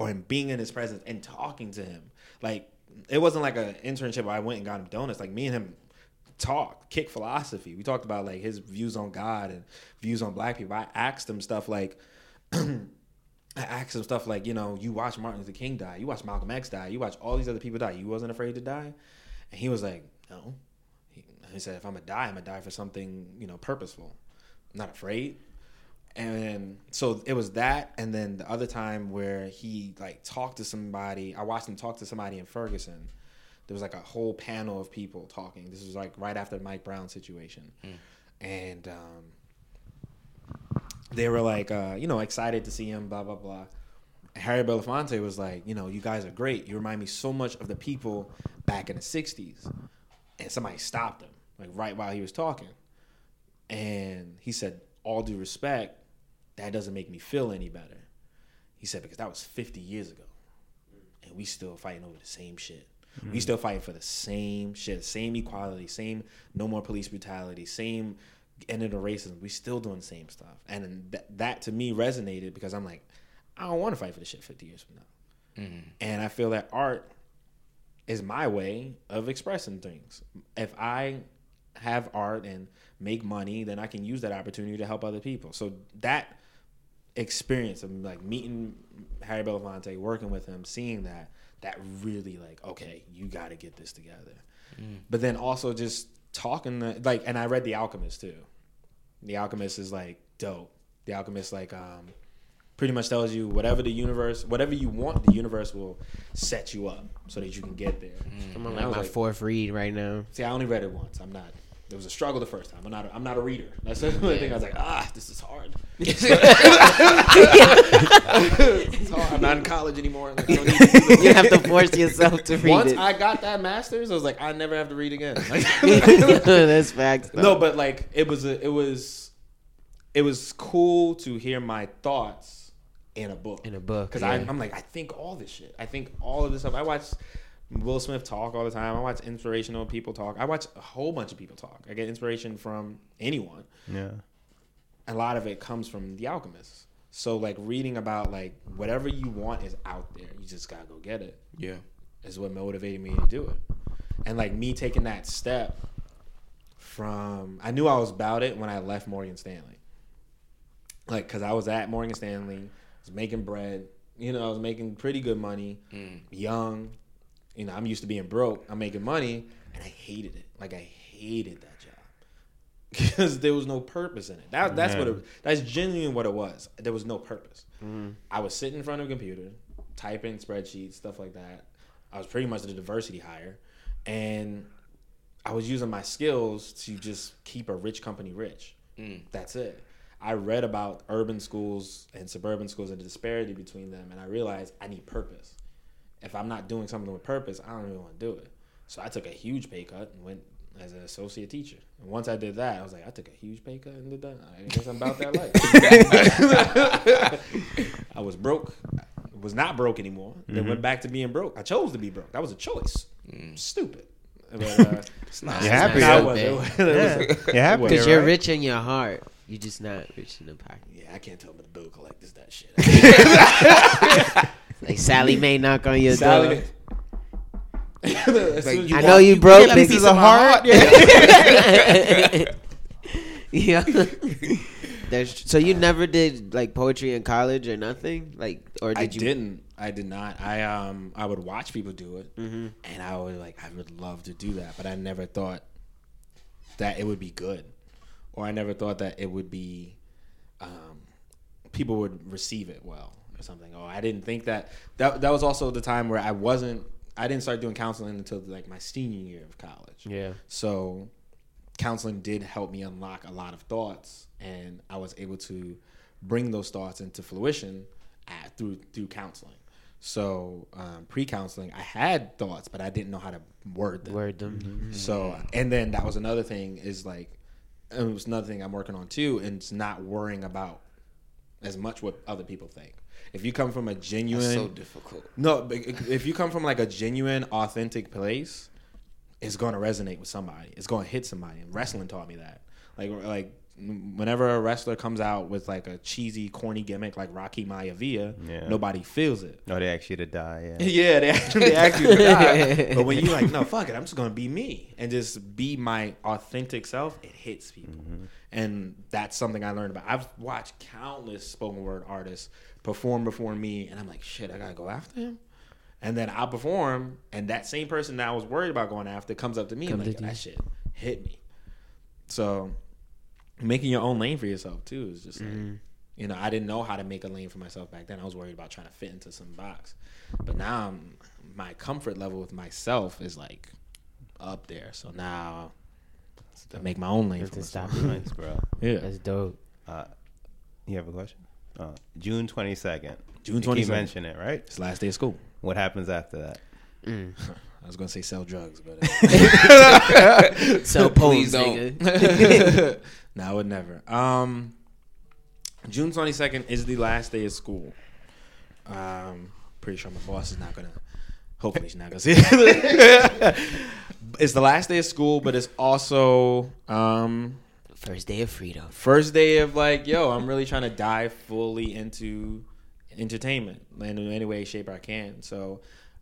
or him being in his presence and talking to him, like it wasn't like an internship. Where I went and got him donuts. Like me and him talked, kick philosophy. We talked about like his views on God and views on Black people. I asked him stuff like. I asked him stuff like, you know, you watch Martin Luther King die, you watch Malcolm X die, you watch all these other people die. You wasn't afraid to die, and he was like, no. He, he said, if I'm gonna die, I'm gonna die for something, you know, purposeful. I'm not afraid. And so it was that, and then the other time where he like talked to somebody. I watched him talk to somebody in Ferguson. There was like a whole panel of people talking. This was like right after the Mike Brown situation, and um, they were like, uh, you know, excited to see him, blah blah blah. Harry Belafonte was like, you know, you guys are great. You remind me so much of the people back in the '60s. And somebody stopped him, like right while he was talking, and he said, "All due respect, that doesn't make me feel any better." He said because that was 50 years ago, and we still fighting over the same shit. We still fighting for the same shit, same equality, same no more police brutality, same ending the racism. We still doing the same stuff, and th- that to me resonated because I'm like, I don't want to fight for this shit 50 years from now. Mm-hmm. And I feel that art is my way of expressing things. If I have art and make money, then I can use that opportunity to help other people. So that experience of like meeting Harry Belafonte, working with him, seeing that, that really like, okay, you got to get this together. Mm. But then also just talking, to, like, and I read The Alchemist too. The Alchemist is like dope. The Alchemist like um pretty much tells you whatever the universe, whatever you want, the universe will set you up so that you can get there. I'm on like was my like- fourth read right now. See, I only read it once. I'm not. It was a struggle the first time. I'm not. A, I'm not a reader. That's the only thing. I was like, ah, this is hard. it's hard. I'm not in college anymore. Like, I don't need to. You have to force yourself to read Once it. I got that master's, I was like, I never have to read again. Like, That's facts. though. no, but like it was a, it was it was cool to hear my thoughts in a book. In a book, because yeah. I'm like I think all this shit. I think all of this stuff. I watch Will Smith talk all the time. I watch inspirational people talk. I watch a whole bunch of people talk. I get inspiration from anyone. Yeah. A lot of it comes from The Alchemist. So like reading about like whatever you want is out there. You just gotta go get it Yeah. is what motivated me to do it. And like me taking that step from, I knew I was about it when I left Morgan Stanley. Like, cause I was at Morgan Stanley, was making bread. You know, I was making pretty good money, mm. young. You know, I'm used to being broke. I'm making money, and I hated it. Like I hated that job because there was no purpose in it. That, that's what it. That's genuinely what it was. There was no purpose. Mm-hmm. I was sitting in front of a computer, typing spreadsheets, stuff like that. I was pretty much the diversity hire, and I was using my skills to just keep a rich company rich. Mm. That's it. I read about urban schools and suburban schools and the disparity between them, and I realized I need purpose. If I'm not doing something with purpose, I don't even want to do it. So I took a huge pay cut and went as an associate teacher. And once I did that, I was like, I took a huge pay cut and did that. I guess I'm about that life. I was broke. Was not broke anymore. Then went back to being broke. I chose to be broke. That was a choice. Stupid. But, uh, It's not. You're happy. no, not wasn't. It was- it was- You're happy. Because you're rich in your heart. You're just not rich in the pocket. Yeah, I can't tell but the bill collectors that shit. Like Sallie Mae knock on your Sally- door. As soon as you I walk- know you broke, get a big piece piece of of heart. Yeah. yeah. There's, so you never did like poetry in college or nothing, like, or did I you? didn't. I did not. I um I would watch people do it, Mm-hmm. and I would like I would love to do that, but I never thought that it would be good, or I never thought that it would be um people would receive it well or something. Oh, I didn't think that that that was also the time where I wasn't. I didn't start doing counseling until like my senior year of college. Yeah. So counseling did help me unlock a lot of thoughts, and I was able to bring those thoughts into fruition at, through through counseling. So um, pre-counseling, I had thoughts, but I didn't know how to word them. Word them. Mm-hmm. So, uh, and then that was another thing is like, it was another thing I'm working on too, and it's not worrying about as much what other people think. If you come from a genuine, That's so difficult. no, but if you come from like a genuine, authentic place, it's going to resonate with somebody. It's going to hit somebody. And wrestling taught me that. Like, like whenever a wrestler comes out with like a cheesy, corny gimmick like Rocky Maivia, Yeah. nobody feels it. No, they ask you to die. Yeah. Yeah, they actually, they actually die. But when you're like, no, fuck it, I'm just gonna be me and just be my authentic self, it hits people. Mm-hmm. And that's something I learned about. I've watched countless spoken word artists perform before me, and I'm like, shit, I gotta go after him. And then I'll perform, and that same person that I was worried about going after comes up to me and like, that shit hit me. So making your own lane for yourself too is just like you know i didn't know how to make a lane for myself back then i was worried about trying to fit into some box but now I'm, my comfort level with myself is like up there so now I make my own lane Have to myself stop. Bro. yeah That's dope. Uh, you have a question? Uh, June twenty second. June You keep 22nd. mentioning it, right? it's the last day of school What happens after that? i was gonna say sell drugs but uh, So Please poems, don't. nigga. no I would never um june 22nd is the last day of school um pretty sure my boss is not gonna hopefully she's not gonna see it it's the last day of school but it's also um First day of freedom. first day of like yo i'm really trying to dive fully into entertainment in any way shape i can. So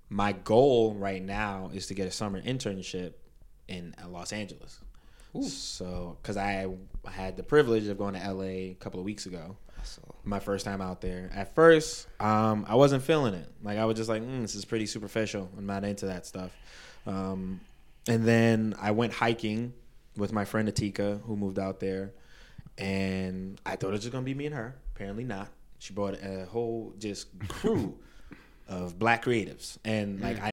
my goal right now is to get a summer internship in los angeles. So because i had the privilege of going to la a couple of weeks ago. My first time out there. At first um, i wasn't feeling it. Like i was just like mm, this is pretty superficial. I'm not into that stuff. Um, and then i went hiking with my friend atika who moved out there and i thought it was just gonna be me and her apparently not she brought a whole just crew of black creatives and mm. like i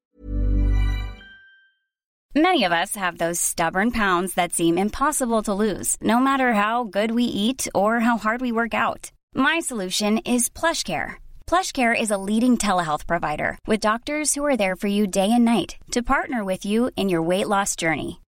Many of us have those stubborn pounds that seem impossible to lose, no matter how good we eat or how hard we work out. My solution is PlushCare. PlushCare is a leading telehealth provider with doctors who are there for you day and night to partner with you in your weight loss journey.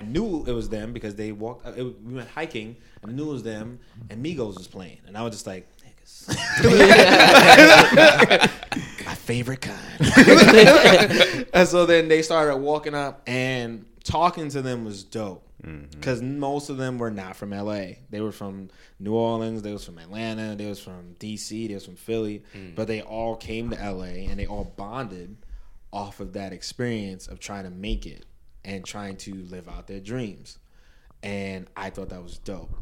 I knew it was them because they walked. uh, It, we went hiking, and I knew it was them, and Migos was playing, and I was just like, "Niggas." my favorite kind. and so then they started walking up, and talking to them was dope because most of them were not from LA. They were from New Orleans. They was from Atlanta. They was from DC. They was from Philly. But they all came to LA, and they all bonded off of that experience of trying to make it and trying to live out their dreams. And I thought that was dope.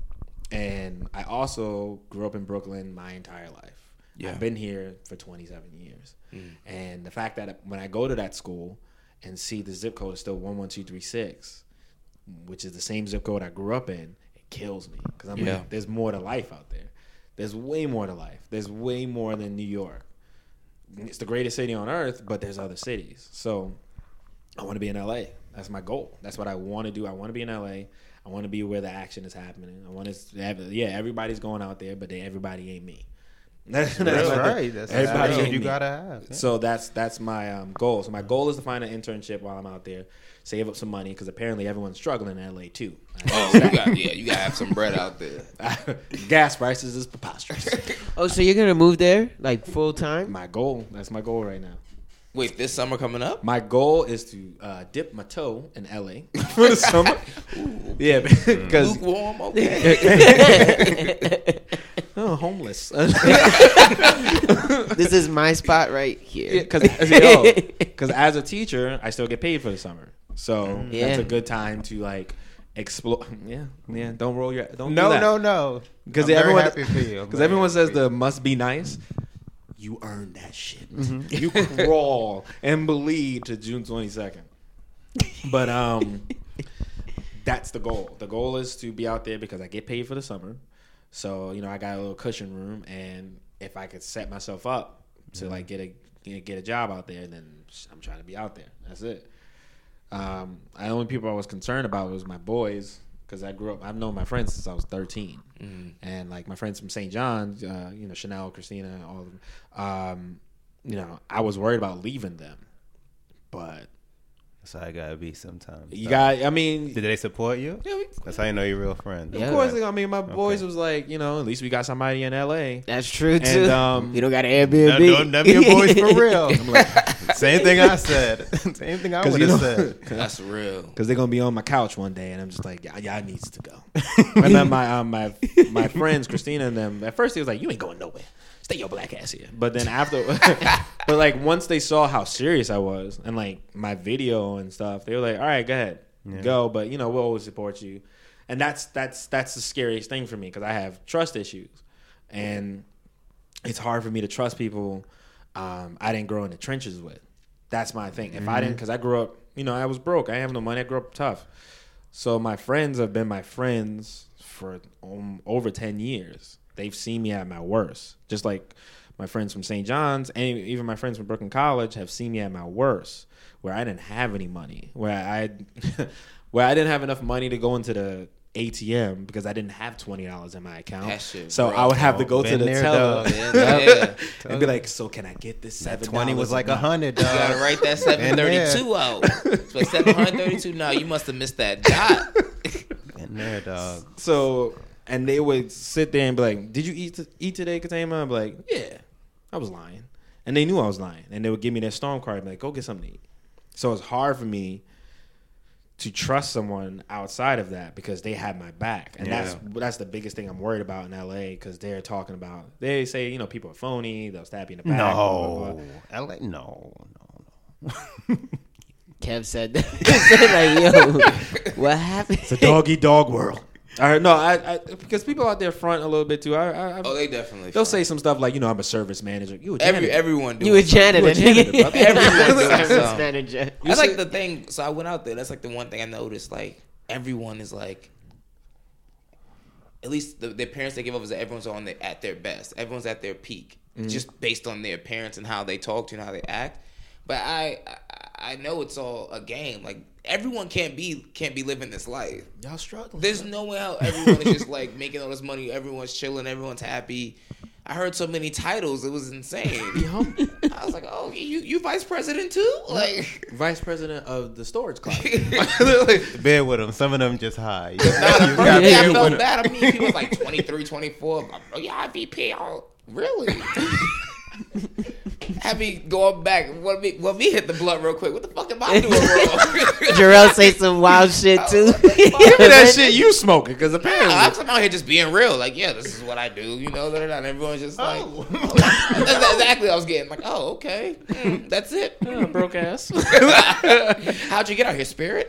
And I also grew up in Brooklyn my entire life. Yeah. I've been here for 27 years. Mm. And the fact that when I go to that school and see the zip code is still 11236, which is the same zip code I grew up in, it kills me. Because I'm Yeah. like, there's more to life out there. There's way more to life. There's way more than New York. It's the greatest city on earth, but there's other cities. So I want to be in LA. That's my goal. That's what I want to do. I want to be in LA. I want to be where the action is happening. I want to, yeah, everybody's going out there, but they, everybody ain't me. That's, That's right. That's the everybody attitude ain't you me. gotta have. Yeah. So that's that's my um, goal. So my goal is to find an internship while I'm out there, save up some money because apparently everyone's struggling in LA too. Oh, you got, yeah, you got to have some bread out there. Gas prices is preposterous. Oh, so you're gonna move there like full time? my goal. That's my goal right now. Wait, this summer coming up? My goal is to uh, dip my toe in LA for the summer. yeah, because Lukewarm? Okay. oh, homeless. this is my spot right here. Because as a teacher, I still get paid for the summer, so that's a good time to like explore. Yeah, yeah. Don't roll your. Don't No, do that. no, no. Because everyone, happy for you. Because everyone says the must be nice. You earned that shit. Mm-hmm. You crawl and bleed to June twenty second. But um, that's the goal. The goal is to be out there because I get paid for the summer. So you know I got a little cushion room, and if I could set myself up to Mm-hmm. like get a get get a job out there, then I'm trying to be out there. That's it. Um, the only people I was concerned about was my boys because I grew up. I've known my friends since I was 13, and like my friends from St. John's, uh, you know, Chanel, Christina, all of them. Um, you know, I was worried about leaving them, but That's how I gotta be sometimes. you got. I mean, Did they support you? yeah, we, That's how you know you're real friends. of course. I mean, my boys was like, you know, at least we got somebody in L.A. That's true too. And, um, you don't got an Them, Airbnb. them, them your boys for real. Same thing I said. Same thing I would you have know- said. That's real. because they're gonna be on my couch one day, and I'm just like, y'all, y'all needs to go. and then my um, my my friends, Christina and them, at first they was like, you ain't going nowhere. Stay your black ass here. But then after but like once they saw how serious I was and like my video and stuff, they were like, "All right, go ahead, go." But you know, we'll always support you, and that's that's that's the scariest thing for me because I have trust issues, and it's hard for me to trust people um, I didn't grow in the trenches with. That's my thing. If I didn't, because I grew up, you know, I was broke. I have no money. I grew up tough. So my friends have been my friends for um, over 10 years. They've seen me at my worst. Just like my friends from St. John's and even my friends from Brooklyn College have seen me at my worst, where I didn't have any money, where I where I didn't have enough money to go into the ATM because I didn't have twenty dollars in my account. Shit so broke, I would have to bro. go to the there, teller dog. Yeah, yeah. and be like, "So can I get this That seven twenty was like a hundred. You gotta write that 732 out. It's like 732. No, you must have missed that dot. In there, dog. So, and they would sit there and be like, "Did you eat t- eat today, Katama?" I'm like, "Yeah, I was lying," and they knew I was lying, and they would give me their storm card, and be like, "Go get something to eat." So it's hard for me to trust someone outside of that because they had my back, and that's that's the biggest thing I'm worried about in LA because they're talking about they say you know people are phony, they'll stab you in the back. blah, blah, blah. No, LA, no, no, no. Kev said that. Said like, yo, what happened? It's a doggy dog world. All right, no, I, I because people out there front a little bit too. I, I, I Oh, they definitely. they'll front. say some stuff like, you know, I'm a service manager. You a Every janitor. everyone. You a doing something. janitor, You a janitor, Everyone doing Service manager. That's like the thing. So I went out there. That's like the one thing I noticed. Like everyone is like, at least the, their parents they give up is that everyone's on their, at their best. Everyone's at their peak, Mm-hmm. just based on their parents and how they talk to you and how they act. But I, I I know it's all a game. Like everyone can't be can't be living this life. Y'all struggling. There's no way how everyone is just like making all this money. Everyone's chilling. Everyone's happy. I heard so many titles. It was insane. I was like, oh, you you vice president too? Like. Vice president of the storage closet. Bear with them. Some of them just high. You Nah, the gotta first I bear with felt 'em. bad. I mean, he was like 23, 24. Oh, yeah, VP. Oh, really? Have me going back. What me? What me hit the blunt real quick? What the fuck am I doing wrong? Jarrell say some wild shit too. Give me that shit you smoking because apparently I'm out here just being real. Like, yeah, this is what I do. You know, that and everyone's just like, that's exactly what I was getting. Like, oh, okay, Hmm, that's it. broke ass. How'd you get out here, Spirit?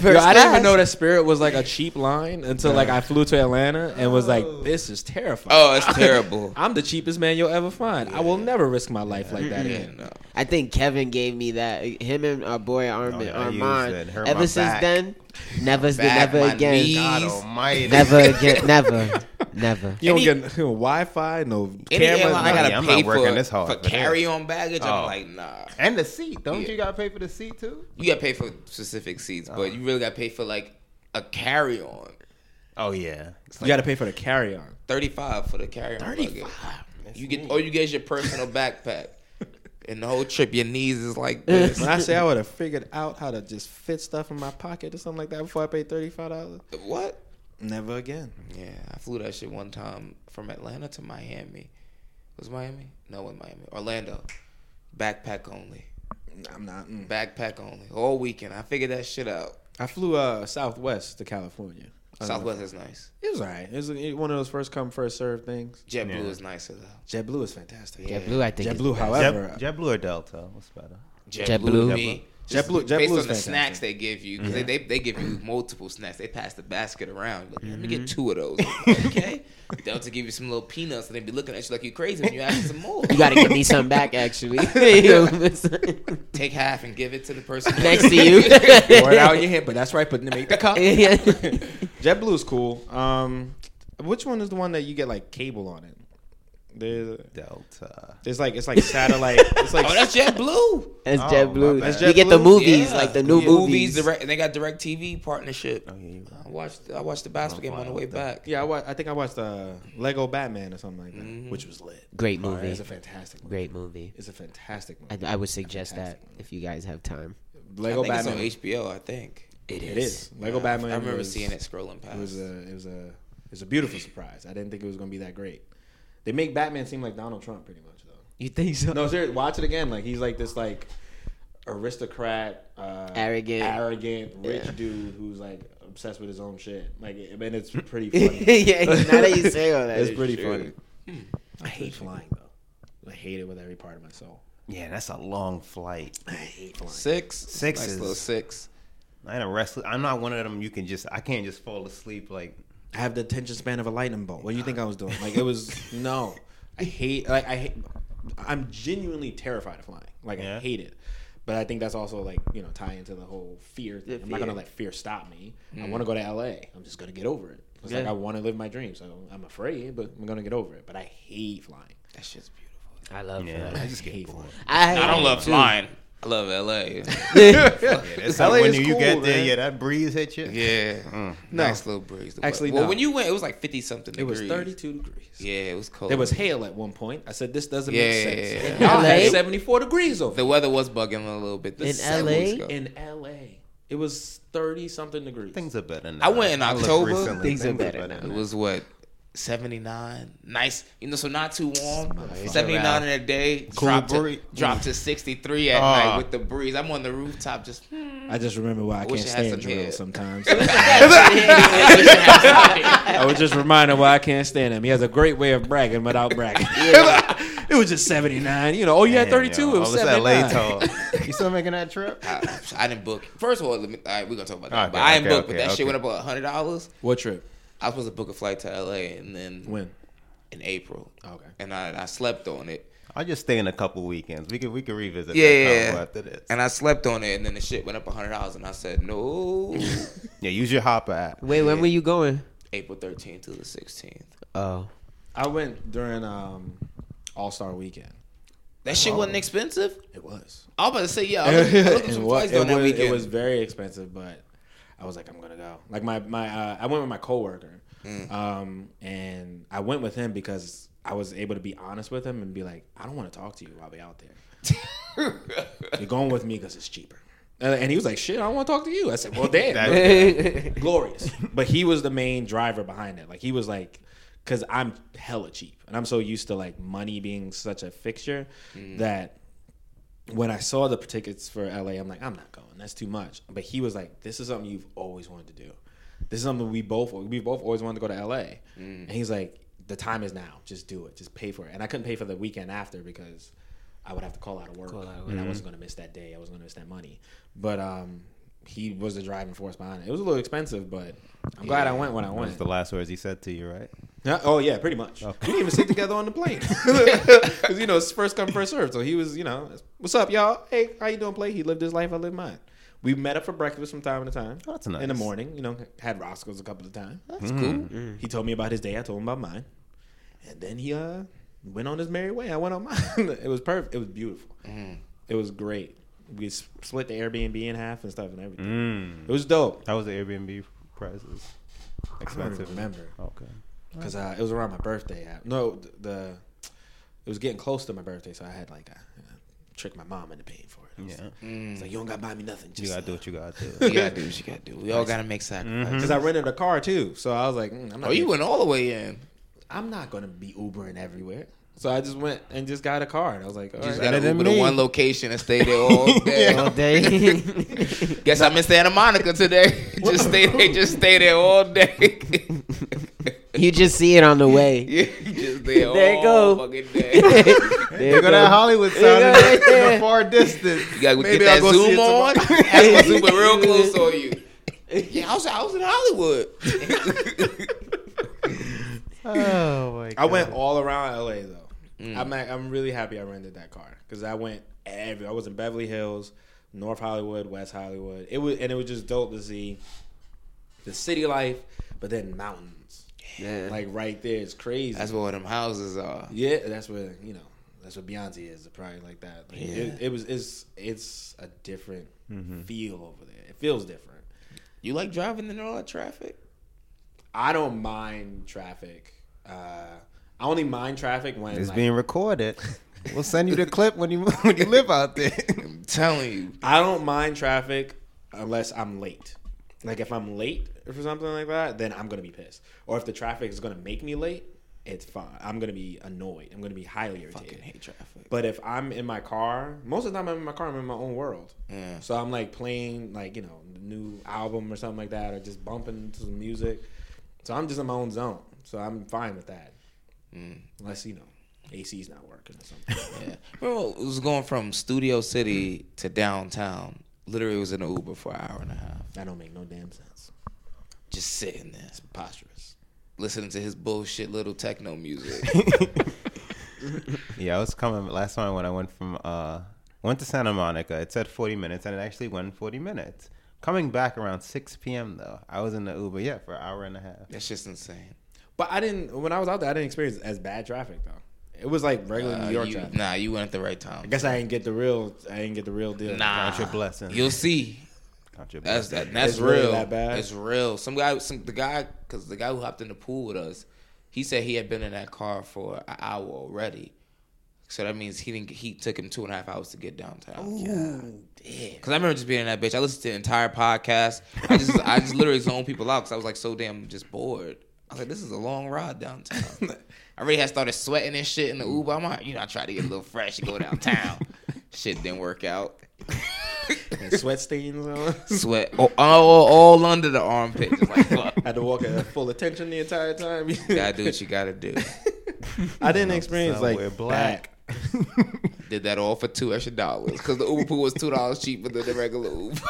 Yo, I didn't even know that Spirit was like a cheap line until like I flew to Atlanta and was like, oh. this is terrifying. Oh, it's terrible. I'm the cheapest man you'll ever find. I will never risk my life like that Yeah, again. no. I think Kevin gave me that. Him and our boy oh, Armin, Oh, I used Armand. it. Hurt Ever since back. then, never, Back, never my again. knees. God almighty. Never again. Never, never. You don't get you know, Wi-Fi, no Any camera. I nothing. gotta I'm pay not working for, this hard for for carry-on baggage. I'm Oh. like, nah. And the seat. Don't Yeah. you gotta pay for the seat too? You gotta pay for specific seats, but oh. you really gotta pay for like a carry-on. Oh yeah. It's You got to pay for the carry-on. Thirty-five for the carry-on. Thirty-five. You get, or you get your personal backpack, and the whole trip, your knees is like this. When I say I would have figured out how to just fit stuff in my pocket or something like that before I paid thirty five dollars, what? Never again. Yeah, I flew that shit one time from Atlanta to Miami. Was Miami? No, it wasn't Miami. Orlando. Backpack only. I'm not. mm. Backpack only. All weekend. I figured that shit out. I flew uh, Southwest to California. I don't know. Southwest is nice. It was alright. It was one of those first come first serve things. JetBlue is nicer though. JetBlue is fantastic. JetBlue, I think. JetBlue, the however, Jet, JetBlue or Delta? What's better? JetBlue. me. JetBlue- Just JetBlue based on the fantastic. snacks they give you, because they, they they give you multiple snacks. They pass the basket around. Like, Let me Mm-hmm. get two of those. okay. Delta give you some little peanuts, and they be looking at you like you crazy when you ask for some more. You gotta give me some back, actually. Take half and give it to the person Next to you. pour it out in your hand. But that's right. But to make the cup. Yeah. JetBlue is cool. Um, which one is the one that you get like cable on it? There's, Delta. there's like it's like satellite. It's like Oh, that's JetBlue. That's Oh, JetBlue. my bad. you get the movies, Yeah. like the new Yeah. movies. direct, and they got DirecTV partnership. Oh, yeah, right. I watched I watched the basketball game on the way back. yeah. I, wa- I think I watched uh, Lego Batman or something like that, which was lit. Great movie. It's a fantastic. Movie. Great movie. It's a fantastic I, movie. I would suggest that if you guys have time. Lego I think Batman. it's on HBO. I think It It is. Lego Batman. I remember was- seeing it scrolling past. It was a it was a it was a beautiful surprise. I didn't think it was gonna be that great. They make Batman seem like Donald Trump pretty much though. You think so? No, seriously, watch it again. Like he's like this like aristocrat, uh, Arrogant. arrogant, rich Yeah. dude who's like obsessed with his own shit. Like, I mean, it's pretty funny. yeah, now that you say all that, it's it's pretty true. funny. I hate flying though. I hate it with every part of my soul. Yeah, that's a long flight. I hate flying. Six. Six nice is- little six. I ain't a wrestler. I'm not one of them. You can just. I can't just fall asleep like. I have the attention span of a lightning bolt. What do you think I was doing? Like it was no. I hate like I hate I'm genuinely terrified of flying. Like Yeah. I hate it. But I think that's also like, you know, tie into the whole fear thing. The I'm not gonna let fear stop me. I wanna mm. go to LA. I'm just gonna get over it. It's like I wanna live my dream. So I'm afraid, but I'm gonna get over it. But I hate flying. That shit's beautiful. I love Yeah, that. I just get hate bored. flying. I, I don't love too. flying. I love LA. Yeah, that's LA how when is you cool, get there, man. yeah, that breeze hit you. Yeah. Mm, nice little breeze. Actually, well, no. when you went, it was like 50 something It was degrees. 32 degrees. Yeah, it was cold. There was hail at one point. I said this doesn't Yeah, make sense. yeah, And yeah. Y'all had LA? 74 degrees over The weather was bugging a little bit. This In seven LA? weeks ago. in LA. It was 30 something degrees. Things are better now. I went in looked October. recently. Things are better now. It was what 79. Nice, you know, so not too warm. it's 79 in a day. Cool Drop to, breeze. drop to 63 at Ah. night with the breeze. I'm on the rooftop just. I just remember why I, wish can't stand some hair. drill sometimes. I was just reminded why I can't stand him. He has a great way of bragging without bragging. it was just 79. You know, oh, you had 32. yo, it was all this LA 79. you still making that trip? I, I didn't book. First of all, let me, all right, we're gonna talk about that. Okay, but I didn't okay, book. but okay, that shit went up about hundred dollars. What trip? I was supposed to book a flight to LA and then When? in April. Okay. And I, I slept on it. I'll just stay in a couple weekends. We could we could revisit Yeah, yeah, yeah. after this. And I slept on it, and then the shit went up hundred dollars, and I said no. yeah, use your Hopper app. Wait, when were you going? April thirteenth to the sixteenth. Oh, I went during um, All Star Weekend. That shit wasn't expensive. It was. I was about to say yeah. I was, I was it, was, it, during that was, weekend. it was very expensive, but I was like, I'm gonna go. Like my my, uh, I went with my coworker, Mm. um, and I went with him because I was able to be honest with him and be like, I don't want to talk to you while we out there. You're going with me because it's cheaper. And and he was like, "Shit, I don't want to talk to you." I said, "Well, damn, glorious." But he was the main driver behind it. Like he was like, because I'm hella cheap, and I'm so used to like money being such a fixture that when I saw the tickets for LA, I'm like, I'm not going. That's too much. But he was like, this is something you've always wanted to do. This is something we both we both always wanted to go to LA. And he's like, the time is now. Just do it. Just pay for it. And I couldn't pay for the weekend after because I would have to call out of work, and I wasn't going to miss that day. I wasn't going to miss that money. But um, he was the driving force behind it. It was a little expensive, but I'm glad I went when I That was went. the last words he said to you, right? Yeah, oh yeah, pretty much. We didn't even sit together on the plane because you know it's first come first serve. So he was, you know, what's up, y'all? Hey, how you doing? Play. He lived his life. I lived mine. We met up for breakfast from time to time. Oh, that's In the morning, you know, had Roscoe's a couple of times. That's cool. He told me about his day. I told him about mine, and then he uh went on his merry way. I went on mine. it was perfect. It was beautiful. It was great. We split the Airbnb in half and stuff and everything. Mm. It was dope. That was the Airbnb prices? I Expensive. don't remember Okay. Because uh, it was around my birthday. Uh, No, th- the it was getting close to my birthday, so I had like uh, tricked my mom into paying for it. Yeah. It's like you don't gotta buy me nothing. You gotta do what you gotta do. You do. gotta do what you gotta do. We all gotta make sacrifices. Because I rented a car too, so I was like, mm, I'm not. Oh, you went all the way in. I'm not gonna be Ubering everywhere. So I just went and just got a car, and I was like, all Just right. gotta than Uber to me. one location and stay there all day. all day. Guess I'm in Santa Monica today. just stay there. Just stay there all day. You just see it on the way. yeah, you just there, There you go. fucking day. There You you go that Hollywood There you sound go, in right the- in there. the far distance. You gotta Maybe get that I'll go see zoom it on. tomorrow. Have to zoom it real close on you. Yeah, I was, I was in Hollywood. Oh my god. I went all around LA though. Mm. I'm like, I'm really happy I rented that car because I went every. I was in Beverly Hills, North Hollywood, West Hollywood. It was and it was just dope to see the city life, but then mountains Yeah. like right there. It's crazy. That's where them houses are. yeah, that's where you know that's what Beyonce is. Probably like that. Like, Yeah. it, it was. It's it's a different Mm-hmm. feel over there. It feels different. You like driving in all that traffic? I don't mind traffic. Uh, I only mind traffic when It's like, being recorded. We'll send you the clip when you when you live out there. I'm telling you. I don't mind traffic unless I'm late. Like if I'm late for something like that, then I'm gonna be pissed. Or if the traffic is gonna make me late it's fine. I'm gonna be annoyed. I'm gonna be highly irritated. Fucking hate traffic. But if I'm in my car, most of the time I'm in my car, I'm in my own world. Yeah. So I'm like playing like you know the new album or something like that, or just bumping to some music. So I'm just in my own zone. So I'm fine with that. Mm. Unless you know AC's not working or something. Yeah. Remember, it was going from Studio City to downtown. Literally, was in an Uber for an hour and a half. that don't make no damn sense. Just sitting there, It's Preposterous. listening to his bullshit little techno music. Yeah, I was coming last time when I went from uh went to Santa Monica. It said 40 minutes, and it actually went 40 minutes. Coming back around 6 p.m. though, I was in the Uber, yeah, for an hour and a half. That's just insane. But I didn't when I was out there. I didn't experience as bad traffic though. It was like regular Uh, New York you- traffic. nah, you went at the right time. I guess I didn't get the real. I didn't get the real deal. Nah, Count your blessings. You'll see. Count your That's blessings. that. That's It's really real. that bad? It's real. Some guy, some the guy, because the guy who hopped in the pool with us, he said he had been in that car for an hour already. So that means he didn't. He took him two and a half hours to get downtown. Yeah, Because I remember just being in that bitch. I listened to the entire podcast. I just, I just literally zoned people out because I was like so damn just bored. I was like, this is a long ride downtown. I already had started sweating and shit in the Uber. I'm like, you know, I tried to get a little fresh and go downtown. shit didn't work out. And sweat stains on. Sweat all, all, all under the armpit. Just like, fuck. Had to walk at full attention the entire time. you gotta do what you gotta do. I didn't experience like Somewhere black. Did that all for two extra dollars because the Uber pool was two dollars cheaper than the regular Uber.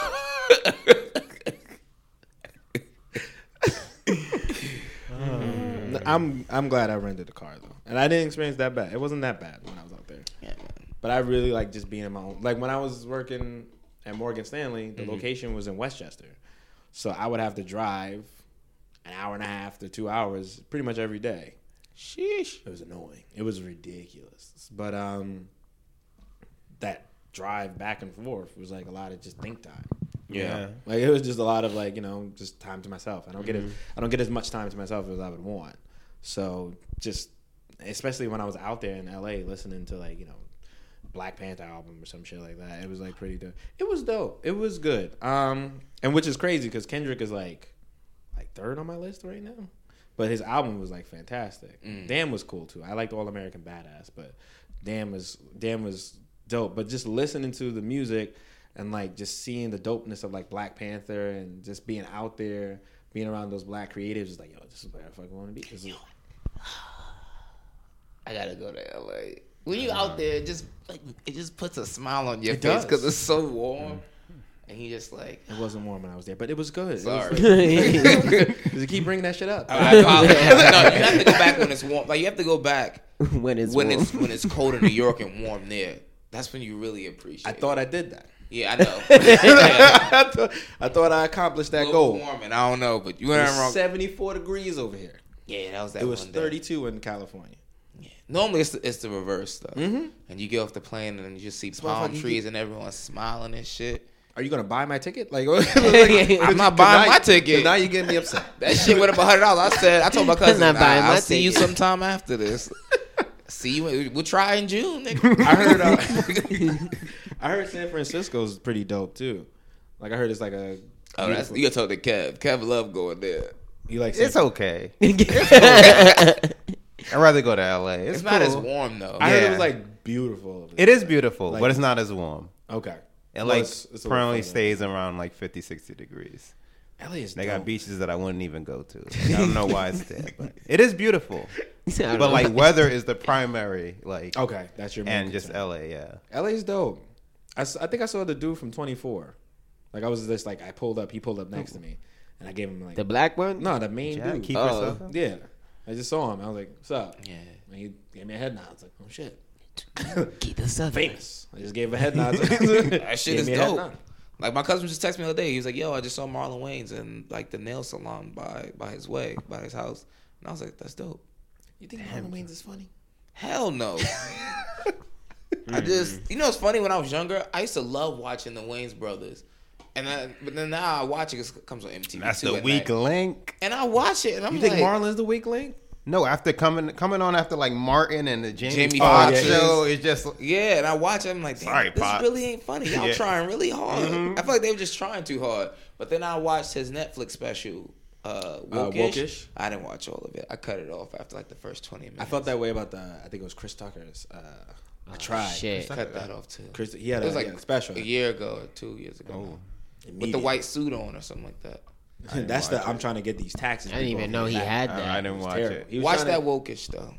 bad. I'm I'm glad I rented a car though, and I didn't experience that bad. It wasn't that bad when I was out there. yeah. But I really like just being in my own. Like when I was working at Morgan Stanley, Mm-hmm. the location was in Westchester, so I would have to drive an hour and a half to two hours pretty much every day. Sheesh. It was annoying. It was ridiculous. But um, that drive back and forth was like a lot of just think time. Yeah. Like it was just a lot of like you know just time to myself. I don't get Mm-hmm. it. I don't get as much time to myself as I would want. So just especially when I was out there in LA listening to like you know Black Panther album or some shit like that. It was like pretty dope. It was dope. It was good. Um, and which is crazy because Kendrick is like like third on my list right now. But his album was like fantastic. Damn was cool too. I liked All American Badass, but Damn was Damn was dope. But just listening to the music and like just seeing the dopeness of like Black Panther and just being out there, being around those black creatives is like, yo, this is where I fucking want to be. This is, I gotta go to LA. When you out there, it just like it just puts a smile on your It face because it's so warm, and you just like. it wasn't warm when I was there, but it was good. It Sorry. like- Cause you keep bringing that shit up. I apologize. no, you have to go back when it's warm. Like you have to go back when it's when warm. it's when it's cold in New York and warm there. That's when you really appreciate. I thought I did that. Yeah, I know. I, thought, I thought I accomplished that goal. warming. I don't know, but you ain't wrong. 74 degrees over here. Yeah, that was that. It was day. 32 in California. Yeah. Normally it's the, it's the reverse though, and you get off the plane and you just see palm trees and everyone's smiling and shit. Are you gonna buy my ticket? Like, I'm not buying my ticket. Now you're getting me upset. That shit went up a hundred dollars. I said, I told my cousin, Not nah, buying I'll my see you sometime after this. see you. We'll try in June. Nigga. I heard. Uh, I heard San Francisco's pretty dope too. Like I heard it's like a. Oh, that's, you gotta talk to Kev. Kev love going there. You like? It's San- okay. I'd rather go to LA. It's, It's, not as warm though. I heard it Yeah. was like beautiful. It is beautiful, Like- but it's not as warm. Okay. It Well, like it's- it's a currently stays around like 50, 60 degrees. LA is. They got beaches that I wouldn't even go to. Like, I don't know why it's there, but it is beautiful. But like weather is the primary, like Okay, that's your. main and just. LA, yeah. LA's dope. I, s- I think I saw the dude from 24. Like I was just like I pulled up, he pulled up next to me, and I gave him like the black one. no the main Jack, dude. keep Oh. yourself. Yeah, I just saw him. I was like, "What's up?" Yeah. And he gave me a head nod. I was like, "Oh shit, Keep this up. famous." I just gave a head nod. That shit Gave is me a head dope. Like my cousin just texted me the other day. He was like, "Yo, I just saw Marlon Wayans in like the nail salon by by his way, by his house." And I was like, "That's dope." You think Marlon Wayans is funny? Hell no. I just, you know, it's funny. When I was younger, I used to love watching the Wayans brothers, and then, but then now I watch it. 'cause It comes on MTV. That's the at weak night. link. And I watch it, and I'm You think like, Marlon's the weak link? No, after coming coming on after like Martin and the Jamie, Jamie Foxx Foxx show, it's just Yeah, and I watch it. I'm like, damn, Sorry, this Pops. really ain't funny. Y'all Yeah. trying really hard. I feel like they were just trying too hard. But then I watched his Netflix special uh, Uh, Wokish. Wokish. I didn't watch all of it. I cut it off after like the first twenty minutes. I felt that way about the. I think it was Chris Tucker's. Uh, I oh, tried. shit. cut that off too. Chris, he had it was a, like he a special. a year ago or two years ago. now. with the white suit on or something like that. That's the. I'm trying to get these taxes. I didn't even know he back. had that. I didn't watch Terrible. it. He was Watch that to- Wokish though.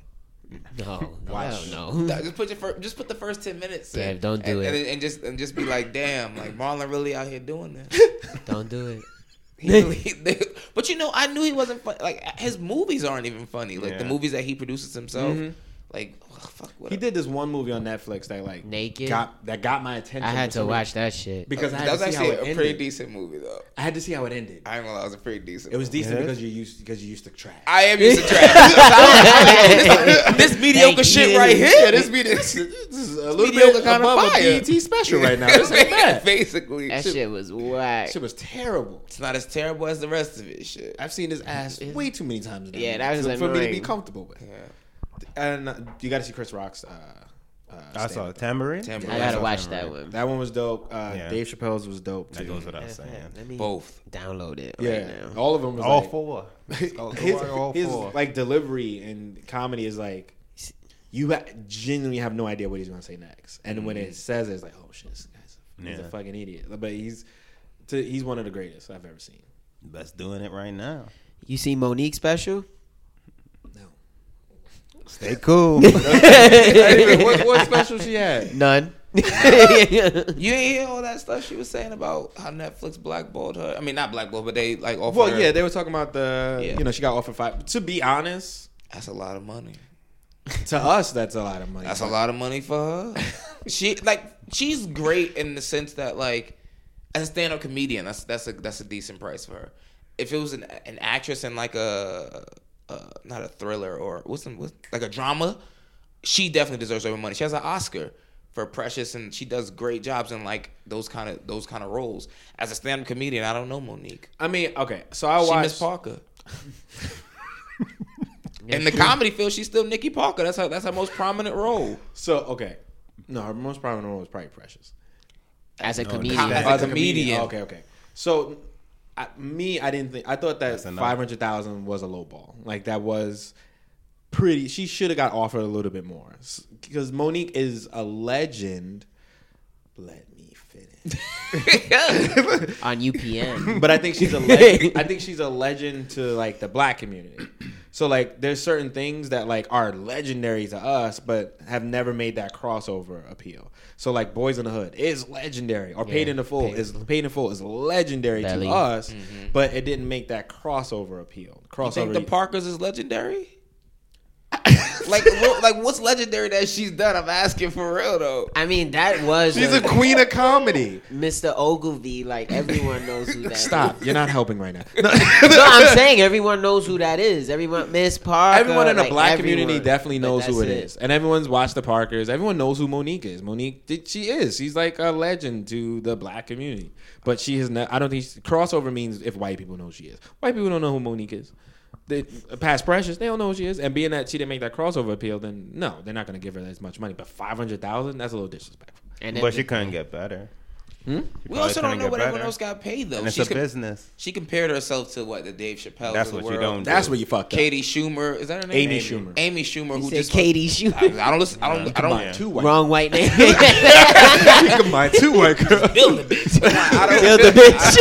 No, Watch. hell no. That- just put your fir- just put the first ten minutes. in, don't do and, it. And, and just and just be like, damn, like Marlon really out here doing this. Don't do it. Really, they- but you know, I knew he wasn't funny. Like his movies aren't even funny. Like the movies that he produces himself. Mm-hmm. Like ugh, fuck. He did this one movie on Netflix that like Naked? got that got my attention. I had to watch that shit. because I had that was to see how actually it a pretty decent movie though. I had to see how it ended. I ain't gonna lie, it was a pretty decent. It was decent Yes. because you used because you used to trash. I am used to trash. this, this mediocre shit right here. This mediocre. this is a little mediocre bit kinda above fire. a BET special right now. This ain't bad. Basically, That shit, shit was whack. Shit was terrible. it's not as terrible as the rest of it. Shit. I've seen his ass way too many times. now Yeah, that was for, for me to be comfortable with. And you got to see Chris Rock's. Uh, uh, I saw stand-up. Tambourine. Tambourine. I Yeah, gotta saw watch Tambourine. that one. That one was dope. Uh, Yeah. Dave Chappelle's was dope too. That too. goes without saying. Let me Both. download it Yeah, right now. all of them was All like, four. All, his, all his four. like delivery and comedy is like you ha- genuinely have no idea what he's gonna say next, and when it says it, it's like, oh shit, this guy's a, he's a fucking idiot. But he's to, he's one of the greatest I've ever seen. Best doing it right now. You see Monique special? No, Stay cool. what, what special she had? None. You ain't hear all that stuff she was saying about how Netflix blackballed her. I mean, not blackballed, but they like offered. Well, her- yeah, they were talking about the Yeah. you know she got offered five. To be honest, that's a lot of money. to us that's a lot of money. That's a lot of money for her. she like she's great in the sense that like as a stand-up comedian, that's that's a that's a decent price for her. If it was an an actress in like a, uh not a thriller or what's, some, what's like a drama, she definitely deserves her money. She has an Oscar for Precious, and she does great jobs in like those kind of those kind of roles. As a stand-up comedian, I don't know Monique. I mean, okay, so I She watched. Miss Parker. in the comedy field, she's still Nikki Parker. That's her. That's her most prominent role. So okay, no, her most prominent role was probably Precious. As a Com- comedian. as a As a comedian. Okay, okay. So, I, me, I didn't think. I thought that five hundred thousand was a low ball. Like that was pretty. She should have got offered a little bit more because Monique is a legend. Let me finish. on UPN. but I think she's a legend. I think she's a legend to like the black community. So like, there's certain things that like are legendary to us, but have never made that crossover appeal. So like, Boys in the Hood is legendary, or Paid in the Full Paid- is Paid in the Full is legendary Belly. to us, but it didn't make that crossover appeal. Mm-hmm. You think the Parkers is legendary? like, what, like what's legendary that she's done? I'm asking for real though. I mean, that was she's a queen of comedy. Mr. Oglevee. Like everyone knows who that is. Stop! You're not helping right now. no, I'm saying everyone knows who that is. Everyone, Miss Parker. Everyone in the like, black everyone. community definitely But knows who it that's is, and everyone's watched the Parkers. Everyone knows who Monique is. Monique, she is. She's like a legend to the black community. But she has. not I don't think she, crossover means if white people know she is. White people don't know who Monique is. They, past Precious, they don't know who she is. And being that she didn't make that crossover appeal, then no, they're not going to give her as much money. But five hundred thousand, that's a little disrespectful. And then but she couldn't get better. Hmm? We also don't know what everyone else got paid though. And it's She's a com- business. She compared herself to what the Dave Chappelle. That's of the what you world. don't do. That's where you fucked up. Katie Schumer is that her name? Amy Schumer. Amy Schumer, He who said just Katie Schumer. I, I don't listen. I don't. I don't. Yeah. Two white. Wrong white name. Combine two white girls. Feel the bitch. I don't, Feel the bitch.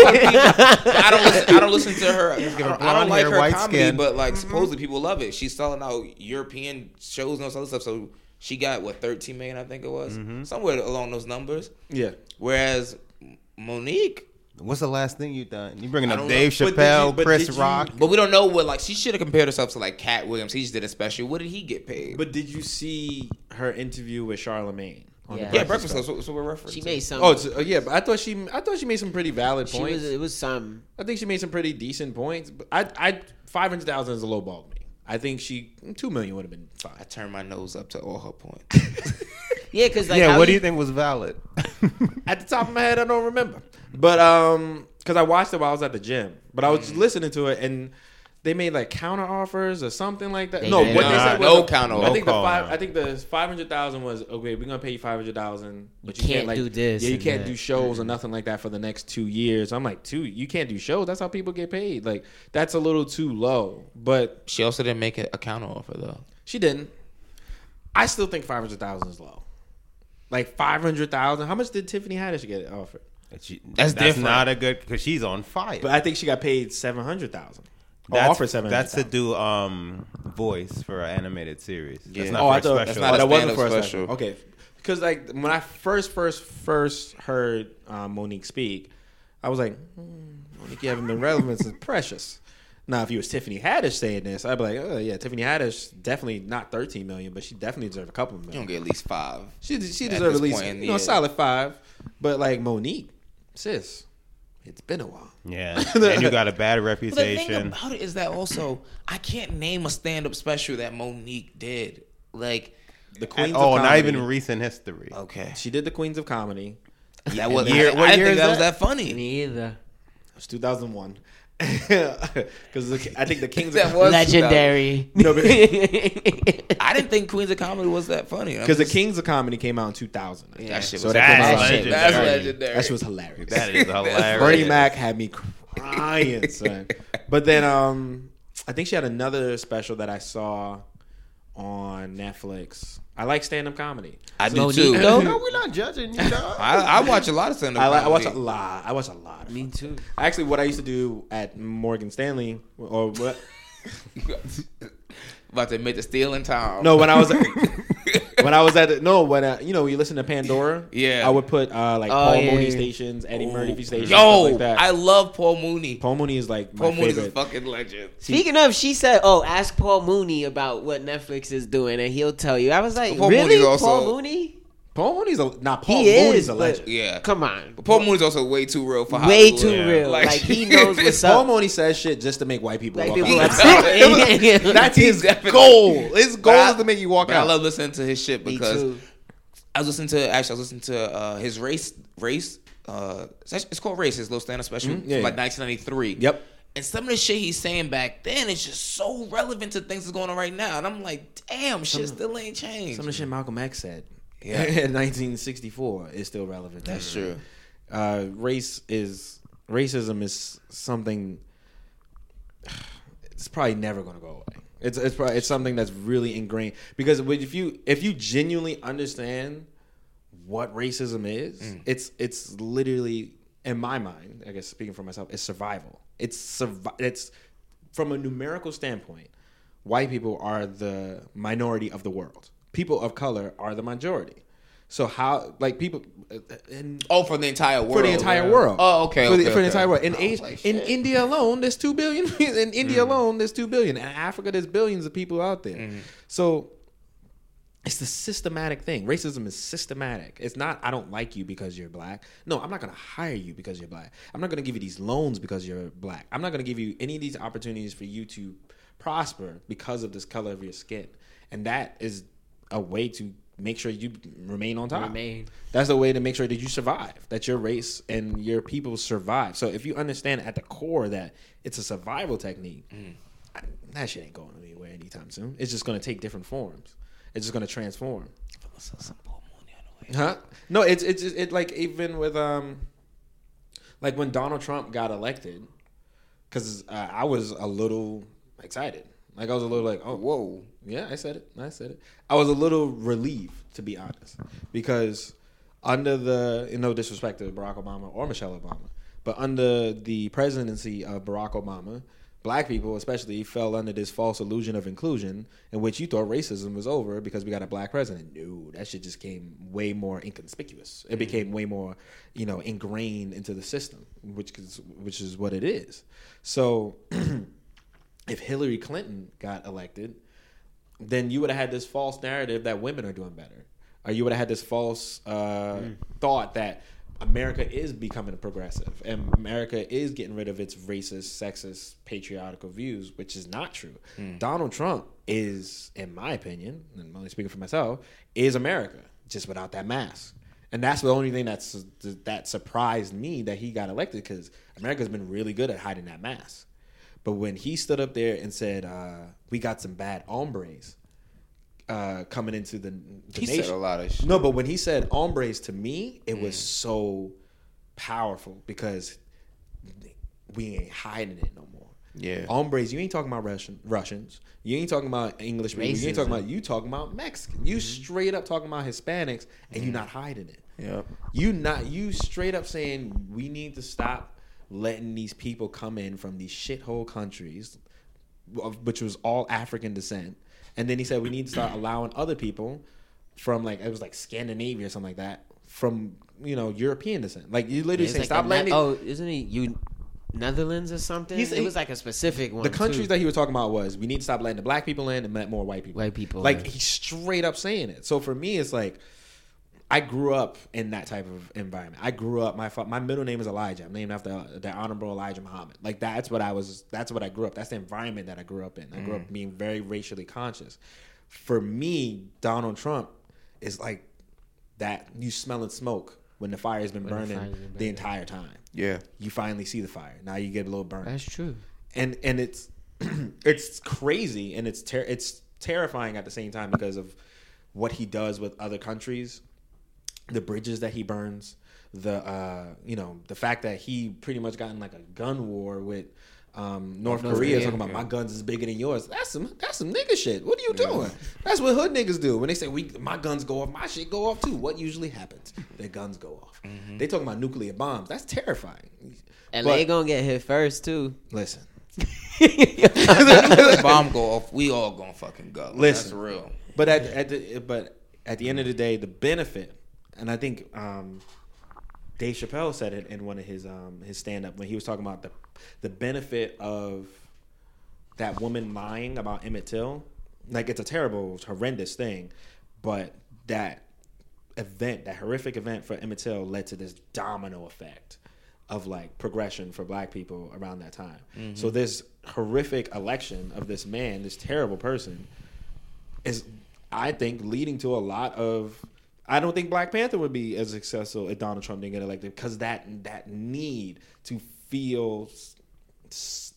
I don't listen. I don't listen to her. I don't, I don't like hair, her comedy, skin. but like supposedly people love it. She's selling out European shows and all this other stuff. So she got what 13 million, I think it was, Mm-hmm. somewhere along those numbers. Yeah. Whereas Monique, What's the last thing you done? You bringing up Dave know. But Chappelle, you- Chris did you- Rock? but we don't know what like she should have compared herself to like Katt Williams. He just did a special. What did he get paid? But did you see her interview with Charlemagne? Yeah. yeah, breakfast club. So, so we're referencing. she made some. Oh, it's, uh, yeah, but I thought she, I thought she made some pretty valid she points. was. It was some. I think she made some pretty decent points. But I, I, five hundred thousand is a low ball to me. I think she two million would have been I turned my nose up to all her points. Yeah, because like yeah, how what do you think was valid? At the top of my head, I don't remember, but um, because I watched it while I was at the gym, but I was Mm. listening to it, and they made like counter offers or something like that. They no, did what they not. said was No counter I think the offer. five. I think the five hundred thousand was okay. We're gonna pay you five hundred thousand, but you, can't can't, like, do this Yeah, you and can't that. do shows or nothing like that for the next two years. I'm like, two. You can't do shows. That's how people get paid. Like that's a little too low. But She also didn't make a, a counter offer though. she didn't. I still think five hundred thousand is low. Like five hundred thousand. How much did Tiffany Haddish get offered? She- That's that's different. not a good because she's on fire. But I think she got paid seven hundred thousand. Or that's, offered seven hundred. That's to do um voice for an animated series. That's Yeah. not oh, for I a thought special. not oh, a that wasn't stand-up for a special. special. Okay, because like when I first, first, first heard um, Monique speak, I was like, hmm, Monique, you haven't been relevant since Precious. Now, if you was Tiffany Haddish saying this, I'd be like, oh yeah, Tiffany Haddish definitely not thirteen million, but she definitely deserved a couple of million. You don't get at least five. She she At deserved at least point you know year. solid five, but like Monique, sis, it's been a while. Yeah, and you got a bad But the thing reputation. about it is that also I can't name a stand-up special that Monique did. Like, The Queens oh, of not even recent history. okay, She did the Queens of Comedy. that was year- I, what I year think is that was that? that funny. Me either. It was 2001. Because I think the Kings That of was Legendary. No, but- I didn't think Queens of Comedy was that funny. I'm Because the Kings of Comedy came out in 2000. I think. that shit So was that came That's out- legendary. That's legendary. That shit was hilarious. That is hilarious. Bernie Mac had me crying, son. But then um, I think she had another special that I saw on Netflix. I like stand up comedy. I do Monique, too. though? No, we're not judging you, dog. I, I watch a lot of stand-up. I, like, I watch a lot. I watch a lot. Me too. Actually, what I used to do at Morgan Stanley, or what? About to admit the stealing time. No, when I was when I was at the, no when uh, you know you listen to Pandora. Yeah. I would put uh, like Oh, Paul yeah, Mooney stations, Eddie Murphy stations, Yo, stuff like that. I love Paul Mooney. Paul Mooney is like my Paul Mooney's a fucking legend. Speaking of, she said, "Oh, ask Paul Mooney about what Netflix is doing, and he'll tell you." I was like, Paul "Really, Mooney's also- Paul Mooney? Paul Mooney's a not Paul He Mooney's is, a but- legend. Yeah. Come on, But Paul Mooney's also way too real for how way Hollywood. too Yeah. real. Like- Like, he knows what's Paul up." Paul Mooney says shit just to make white people Like walk people out. upset. That's his goal. His goal But I- is to make you walk out. I love listening to his shit because. I was listening to actually I was listening to uh, his race race. Uh, it's, called Race. His little stand-up special Mm-hmm. yeah, from like yeah. 1993. Yep. And some of the shit he's saying back then is just so relevant to things that's going on right now. And I'm like, damn, shit still ain't changed. Some of the shit Malcolm X said Yeah. in 1964 is still relevant. That's true. Uh, race is racism is something. It's probably never going to go away. It's it's probably, it's something that's really ingrained because if you if you genuinely understand what racism is, Mm. it's it's literally in my mind. I guess speaking for myself, it's survival. It's survi- It's from a numerical standpoint, white people are the minority of the world. People of color are the majority. So how like people uh, in Oh, for the entire world. for the entire world. Oh, okay. For, the, okay, for the entire world. In was Asia, like, in. India alone, there's two billion. In India Mm. alone, there's two billion. In Africa, there's billions of people out there. Mm. So it's the systematic thing. Racism is systematic. It's not I don't like you because you're black. No, I'm not gonna hire you because you're black. I'm not gonna give you these loans because you're black. I'm not gonna give you any of these opportunities for you to prosper because of this color of your skin. And that is a way to make sure you remain on top. Remain. That's the way to make sure that you survive, that your race and your people survive. So if you understand at the core that it's a survival technique, I- that shit ain't going anywhere anytime soon. It's just going to take different forms. It's just going to transform. Huh? No, it's it's it like even with um, like when Donald Trump got elected, because uh, I was a little excited. Like I was a little like, oh whoa, yeah, I said it, I said it. I was a little relieved to be honest, because under the you know disrespect to Barack Obama or Michelle Obama, but under the presidency of Barack Obama, black people especially fell under this false illusion of inclusion in which you thought racism was over because we got a black president. No, that shit just came way more inconspicuous. It mm-hmm. became way more, you know, ingrained into the system, which is which is what it is. So if Hillary Clinton got elected, then you would have had this false narrative that women are doing better, or you would have had this false uh, thought that America is becoming progressive and America is getting rid of its racist, sexist, patriarchal views, which is not true. Donald Trump is, in my opinion, and I'm only speaking for myself, is America just without that mask. And that's the only thing that's that surprised me that he got elected because America's been really good at hiding that mask. But when he stood up there and said, uh, "We got some bad hombres," uh, coming into the, the He said nation. a lot of shit. No, but when he said hombres to me, it Mm. was so powerful because we ain't hiding it no more. Yeah. hombres. You ain't talking about Russian Russians. You ain't talking about English people. You ain't talking about you talking about Mexican. You straight up talking about Hispanics, and you not hiding it. Yep. You not you straight up saying we need to stop letting these people come in from these shithole countries, which was all African descent. And then he said we need to start allowing other people from like it was like Scandinavia or something like that from you know European descent. Like you literally say like stop letting. Ne- oh, isn't he you Netherlands or something? He's- it was like a specific one. the countries too. that he was talking about was we need to stop letting the black people in and let more white people. White people Like in. he's straight up saying it. So for me, it's like I grew up in that type of environment. I grew up. My my middle name is Elijah. I'm named after uh, the Honorable Elijah Muhammad. Like that's what I was. That's what I grew up. That's the environment that I grew up in. I grew Mm. up being very racially conscious. For me, Donald Trump is like that. You smelling smoke when the fire has been When the burning the entire time. Yeah. You finally see the fire. Now you get a little burn That's true. and and it's it's crazy and it's ter- it's terrifying at the same time because of what he does with other countries, the bridges that he burns, the uh, you know the fact that he pretty much got in like a gun war with um, North, North Korea, Korea, talking about yeah. my guns is bigger than yours. That's some that's some nigga shit. What are you doing? That's what hood niggas do when they say we my guns go off, my shit go off too. What usually happens? Their guns go off. They talking about nuclear bombs. That's terrifying. And But- they gonna get hit first too. Listen, the bomb go off, we all gonna fucking go. Listen. That's real. But at, at the but at the end of the day, the benefit, and I think um, Dave Chappelle said it in one of his um, his stand up when he was talking about the the benefit of that woman lying about Emmett Till. Like it's a terrible, horrendous thing, but that event, that horrific event for Emmett Till, led to this domino effect of like progression for Black people around that time. So this horrific election of this man, this terrible person, is I think leading to a lot of I don't think Black Panther would be as successful if Donald Trump didn't get elected because that that need to feel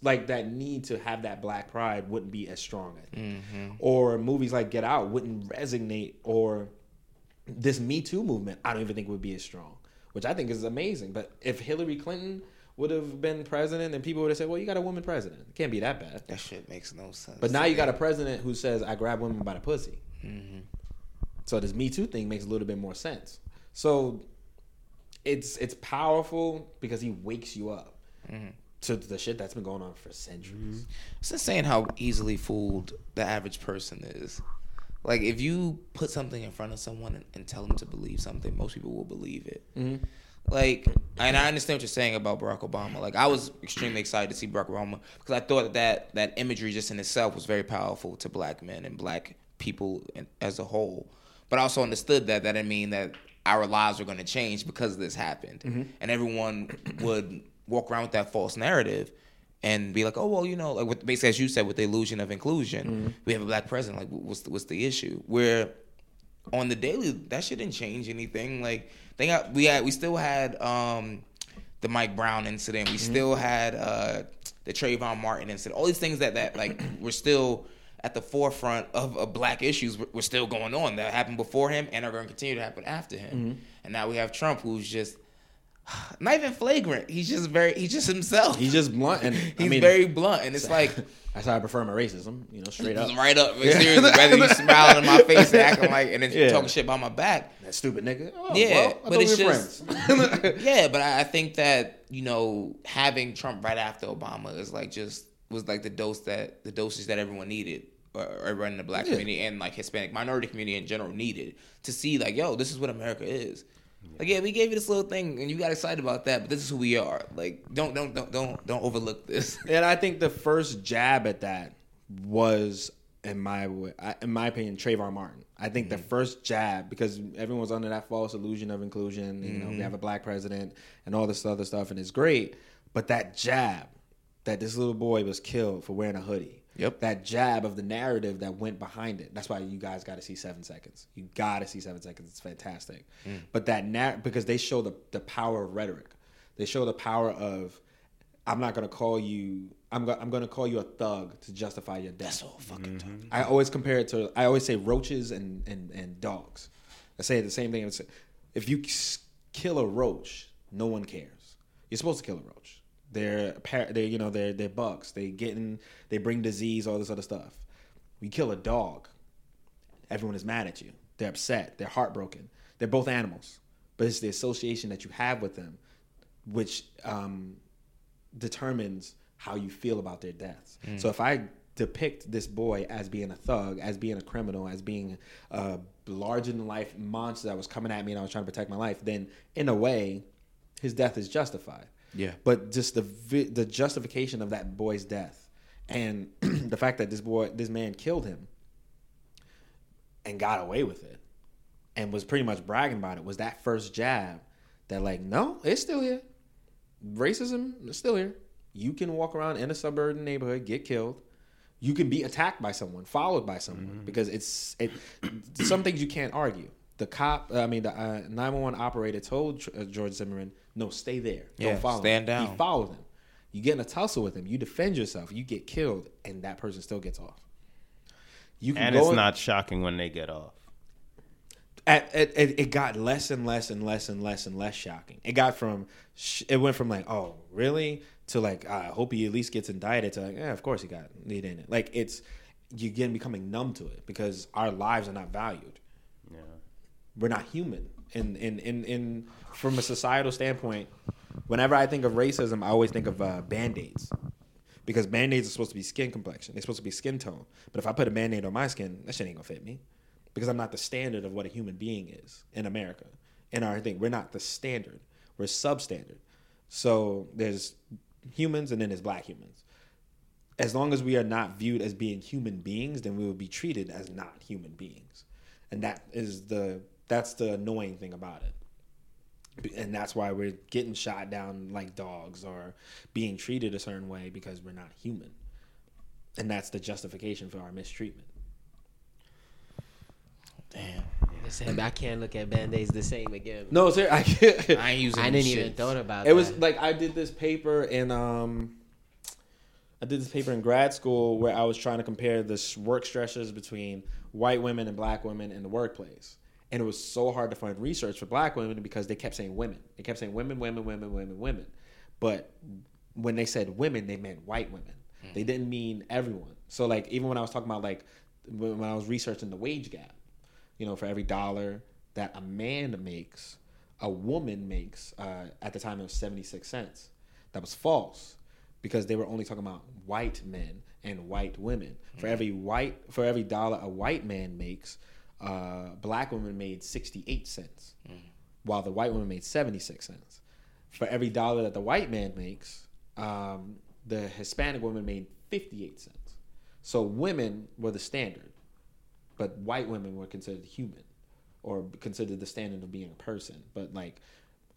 like that need to have that black pride wouldn't be as strong I think. or movies like Get Out wouldn't resonate or this Me Too movement I don't even think would be as strong which I think is amazing but if Hillary Clinton would have been president then people would have said well you got a woman president it can't be that bad That shit makes no sense. but now you got a president who says, "I grab women by the pussy." Mm-hmm. So this Me Too thing makes a little bit more sense. So it's it's powerful because he wakes you up Mm-hmm. to the shit that's been going on for centuries. It's insane how easily fooled the average person is. Like if you put something in front of someone and, and tell them to believe something, most people will believe it. Mm-hmm. Like, and I understand what you're saying about Barack Obama. Like, I was extremely excited to see Barack Obama because I thought that that imagery just in itself was very powerful to black men and black people as a whole. But I also understood that that didn't mean that our lives were going to change because this happened, and everyone would walk around with that false narrative and be like, oh well, you know, like with, basically as you said, with the illusion of inclusion, we have a black president. Like, what's the, what's the issue? Where on the daily, that shit didn't change anything. Like they got we had we still had um the Mike Brown incident. We still had uh the Trayvon Martin incident. All these things that that like were still at the forefront of, of black issues were, were still going on that happened before him and are going to continue to happen after him. Mm-hmm. And now we have Trump who's just not even flagrant. He's just very he's just himself. He's just blunt, and he's I mean, very blunt, and it's like that's how I prefer my racism. You know, straight up. right up. Seriously, whether you smiling in my face and acting like and then Yeah. talking shit behind my back. That stupid nigga. Oh, Yeah, well, but it's we just- friends. yeah, but I, I think that you know having Trump right after Obama is like just was like the dose that the dosage that everyone needed, or or everyone in the black community and like Hispanic minority community in general needed to see like, yo, this is what America is. Like, yeah, we gave you this little thing and you got excited about that, but this is who we are. Like, don't don't don't don't don't overlook this. And I think the first jab at that was, in my in my opinion, Trayvon Martin. I think the mm-hmm. first jab because everyone was under that false illusion of inclusion. You know, we have mm-hmm. a black president and all this other stuff, and it's great. But that jab that this little boy was killed for wearing a hoodie. Yep. That jab of the narrative that went behind it. That's why you guys got to see seven seconds. You got to see seven seconds. It's fantastic. Mm. But that narr- because they show the the power of rhetoric. They show the power of I'm not gonna call you. I'm go, I'm gonna call you a thug to justify your death. That's all fucking mm-hmm. time. I always compare it to. I always say roaches and and and dogs. I say the same thing. I would say, If you kill a roach, no one cares. You're supposed to kill a roach. They're they you know they're they're bugs. They get in. They bring disease. All this other stuff. We kill a dog, everyone is mad at you. They're upset. They're heartbroken. They're both animals, but it's the association that you have with them, which um, determines how you feel about their deaths. Mm. So if I depict this boy as being a thug, as being a criminal, as being a larger than life monster that was coming at me and I was trying to protect my life, then in a way, his death is justified. Yeah. But just the vi- the justification of that boy's death and the fact that this boy, this man killed him and got away with it and was pretty much bragging about it was that first jab that like no it's still here. Racism is still here. You can walk around in a suburban neighborhood get killed. You can be attacked by someone followed by someone mm-hmm. because it's it some things you can't argue the cop i mean the uh, 911 operator told uh, george zimmerman no stay there Yeah, don't follow stand him. he followed him you get in a tussle with him you defend yourself you get killed and that person still gets off you can And go it's in- not shocking when they get off. at, at, at- it got less and less and less and less and less shocking. It got from it went from like oh really to like I hope he at least gets indicted to like yeah of course he got lead in it. Like it's you getting becoming numb to it because our lives are not valued. We're not human. And in in in from a societal standpoint, whenever I think of racism, I always think of uh, band aids. Because band aids are supposed to be skin complexion. They're supposed to be skin tone. But if I put a band aid on my skin, that shit ain't gonna fit me. Because I'm not the standard of what a human being is in America. In our thing, we're not the standard. We're substandard. So there's humans and then there's black humans. As long as we are not viewed as being human beings, then we will be treated as not human beings. And that is the that's the annoying thing about it and that's why we're getting shot down like dogs or being treated a certain way because we're not human and that's the justification for our mistreatment Damn. Listen, I can't look at band-aids the same again. no sir i, I ain't using I didn't even thought about that. it was like i did this paper in um i did this paper in grad school where i was trying to compare the work stresses between white women and black women in the workplace and it was so hard to find research for black women because they kept saying women. They kept saying women women women women women. But when they said women they meant white women. They didn't mean everyone. So like even when i was talking about like when when i was researching the wage gap you know for every dollar that a man makes a woman makes uh, at the time it was 76 cents. That was false because they were only talking about white men and white women. For every white for every dollar a white man makes uh, black women made 68 cents while the white woman made 76 cents. For every dollar that the white man makes um, the hispanic woman made 58 cents. So women were the standard but white women were considered human or considered the standard of being a person. But like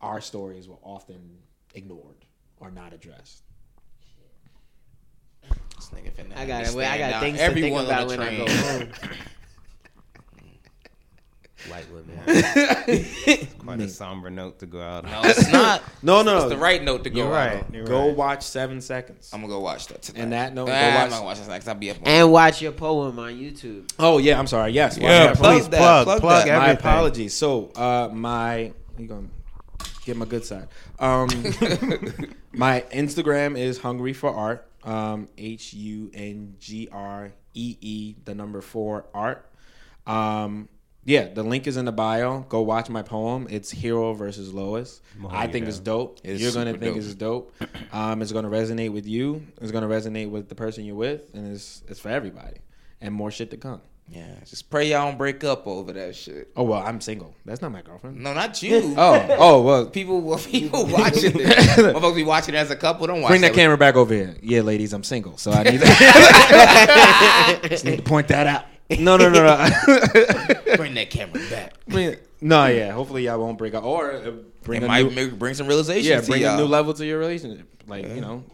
our stories were often ignored or not addressed. This nigga finna I got me I got down things to think about the when I go home. White women. Quite a somber note to go out. On. No, it's not. No, no, It's the right note to go You're out on. You're go right. watch seven seconds I'm gonna go watch that tonight. And that note, Nah, go I'm watch- not watching that 'cause I'll be up. on- and watch your poem on YouTube. oh yeah i'm sorry yes watch Yeah, that. plug please that, plug, plug plug that. my apologies so uh my you gonna get my good side um my instagram is hungry for art um h-u-n-g-r-e-e the number four art um yeah the link is in the bio go watch my poem it's hero versus lois i think it's dope It's you're gonna think dope. it's dope um it's gonna resonate with you it's gonna resonate with the person you're with and it's it's for everybody and more shit to come Yeah, just pray y'all don't break up over that shit. oh well i'm single that's not my girlfriend No, not you. Oh, oh well. people, well, people watching this. Motherfuckers be watching it as a couple. Don't watch Bring that with- camera back over here. Yeah, ladies, I'm single, so I need to, just need to point that out. No, no, no, no. Bring that camera back. Bring- no, yeah. Hopefully, y'all won't break up or uh, bring It a might new, make- bring some realization. yeah, bring a new level to your relationship. Like you know,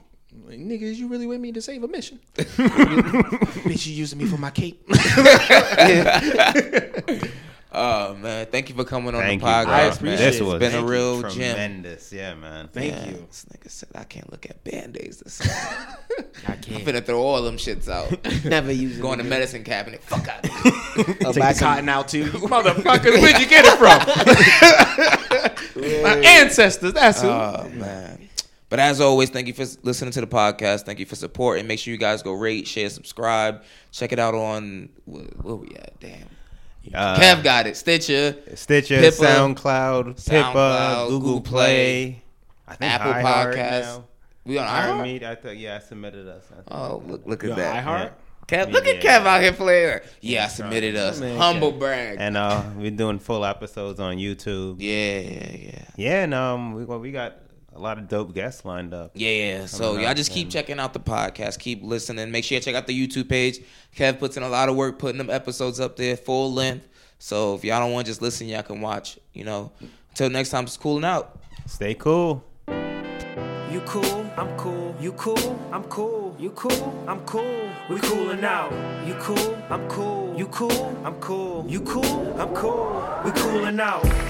like, nigga, is you really with me to save a mission? Bitch, you using me for my cape? Oh man, thank you for coming on Thank the podcast. bro. man. appreciate This it. was it's been a thank you. real gem. tremendous. Yeah, man. Thank Yeah, you. This nigga said I can't look at band-aids this summer. I I'm can't. finna throw all them shits out. Never use it. Go in the medicine cabinet. Fuck out. Or Take buy the cotton out too. You motherfuckers, where'd you get it from? My ancestors, that's who. Oh man. But as always, thank you for listening to the podcast. Thank you for support, and make sure you guys go rate, share, subscribe. Check it out on where, where we at? Damn. Uh, Kev got it. Stitcher, Stitcher, Pippa, SoundCloud, Pippa, SoundCloud, Google, Google Play, I think Apple iHeart Podcasts. We on Iron iHeart? Meat, I thought, yeah, I submitted us. I think. Oh, look, look at on that. iHeart? Kev, look at Yeah. Kev out here playing. Yeah, I submitted us. Man, Humble Kev. brag. And uh, we're doing full episodes on YouTube. yeah, yeah, yeah. Yeah, and um, we, well, we got a lot of dope guests lined up. Yeah, yeah. So y'all just keep checking out the podcast. Keep listening. Make sure you check out the YouTube page. Kev puts in a lot of work putting them episodes up there full length. So if y'all don't want to just listen, y'all can watch. You know. Until next time, it's cooling out. Stay cool. You cool, I'm cool. You cool, I'm cool. You cool, I'm cool. We coolin' out. You cool, I'm cool. You cool, I'm cool. You cool, I'm cool. We coolin' out.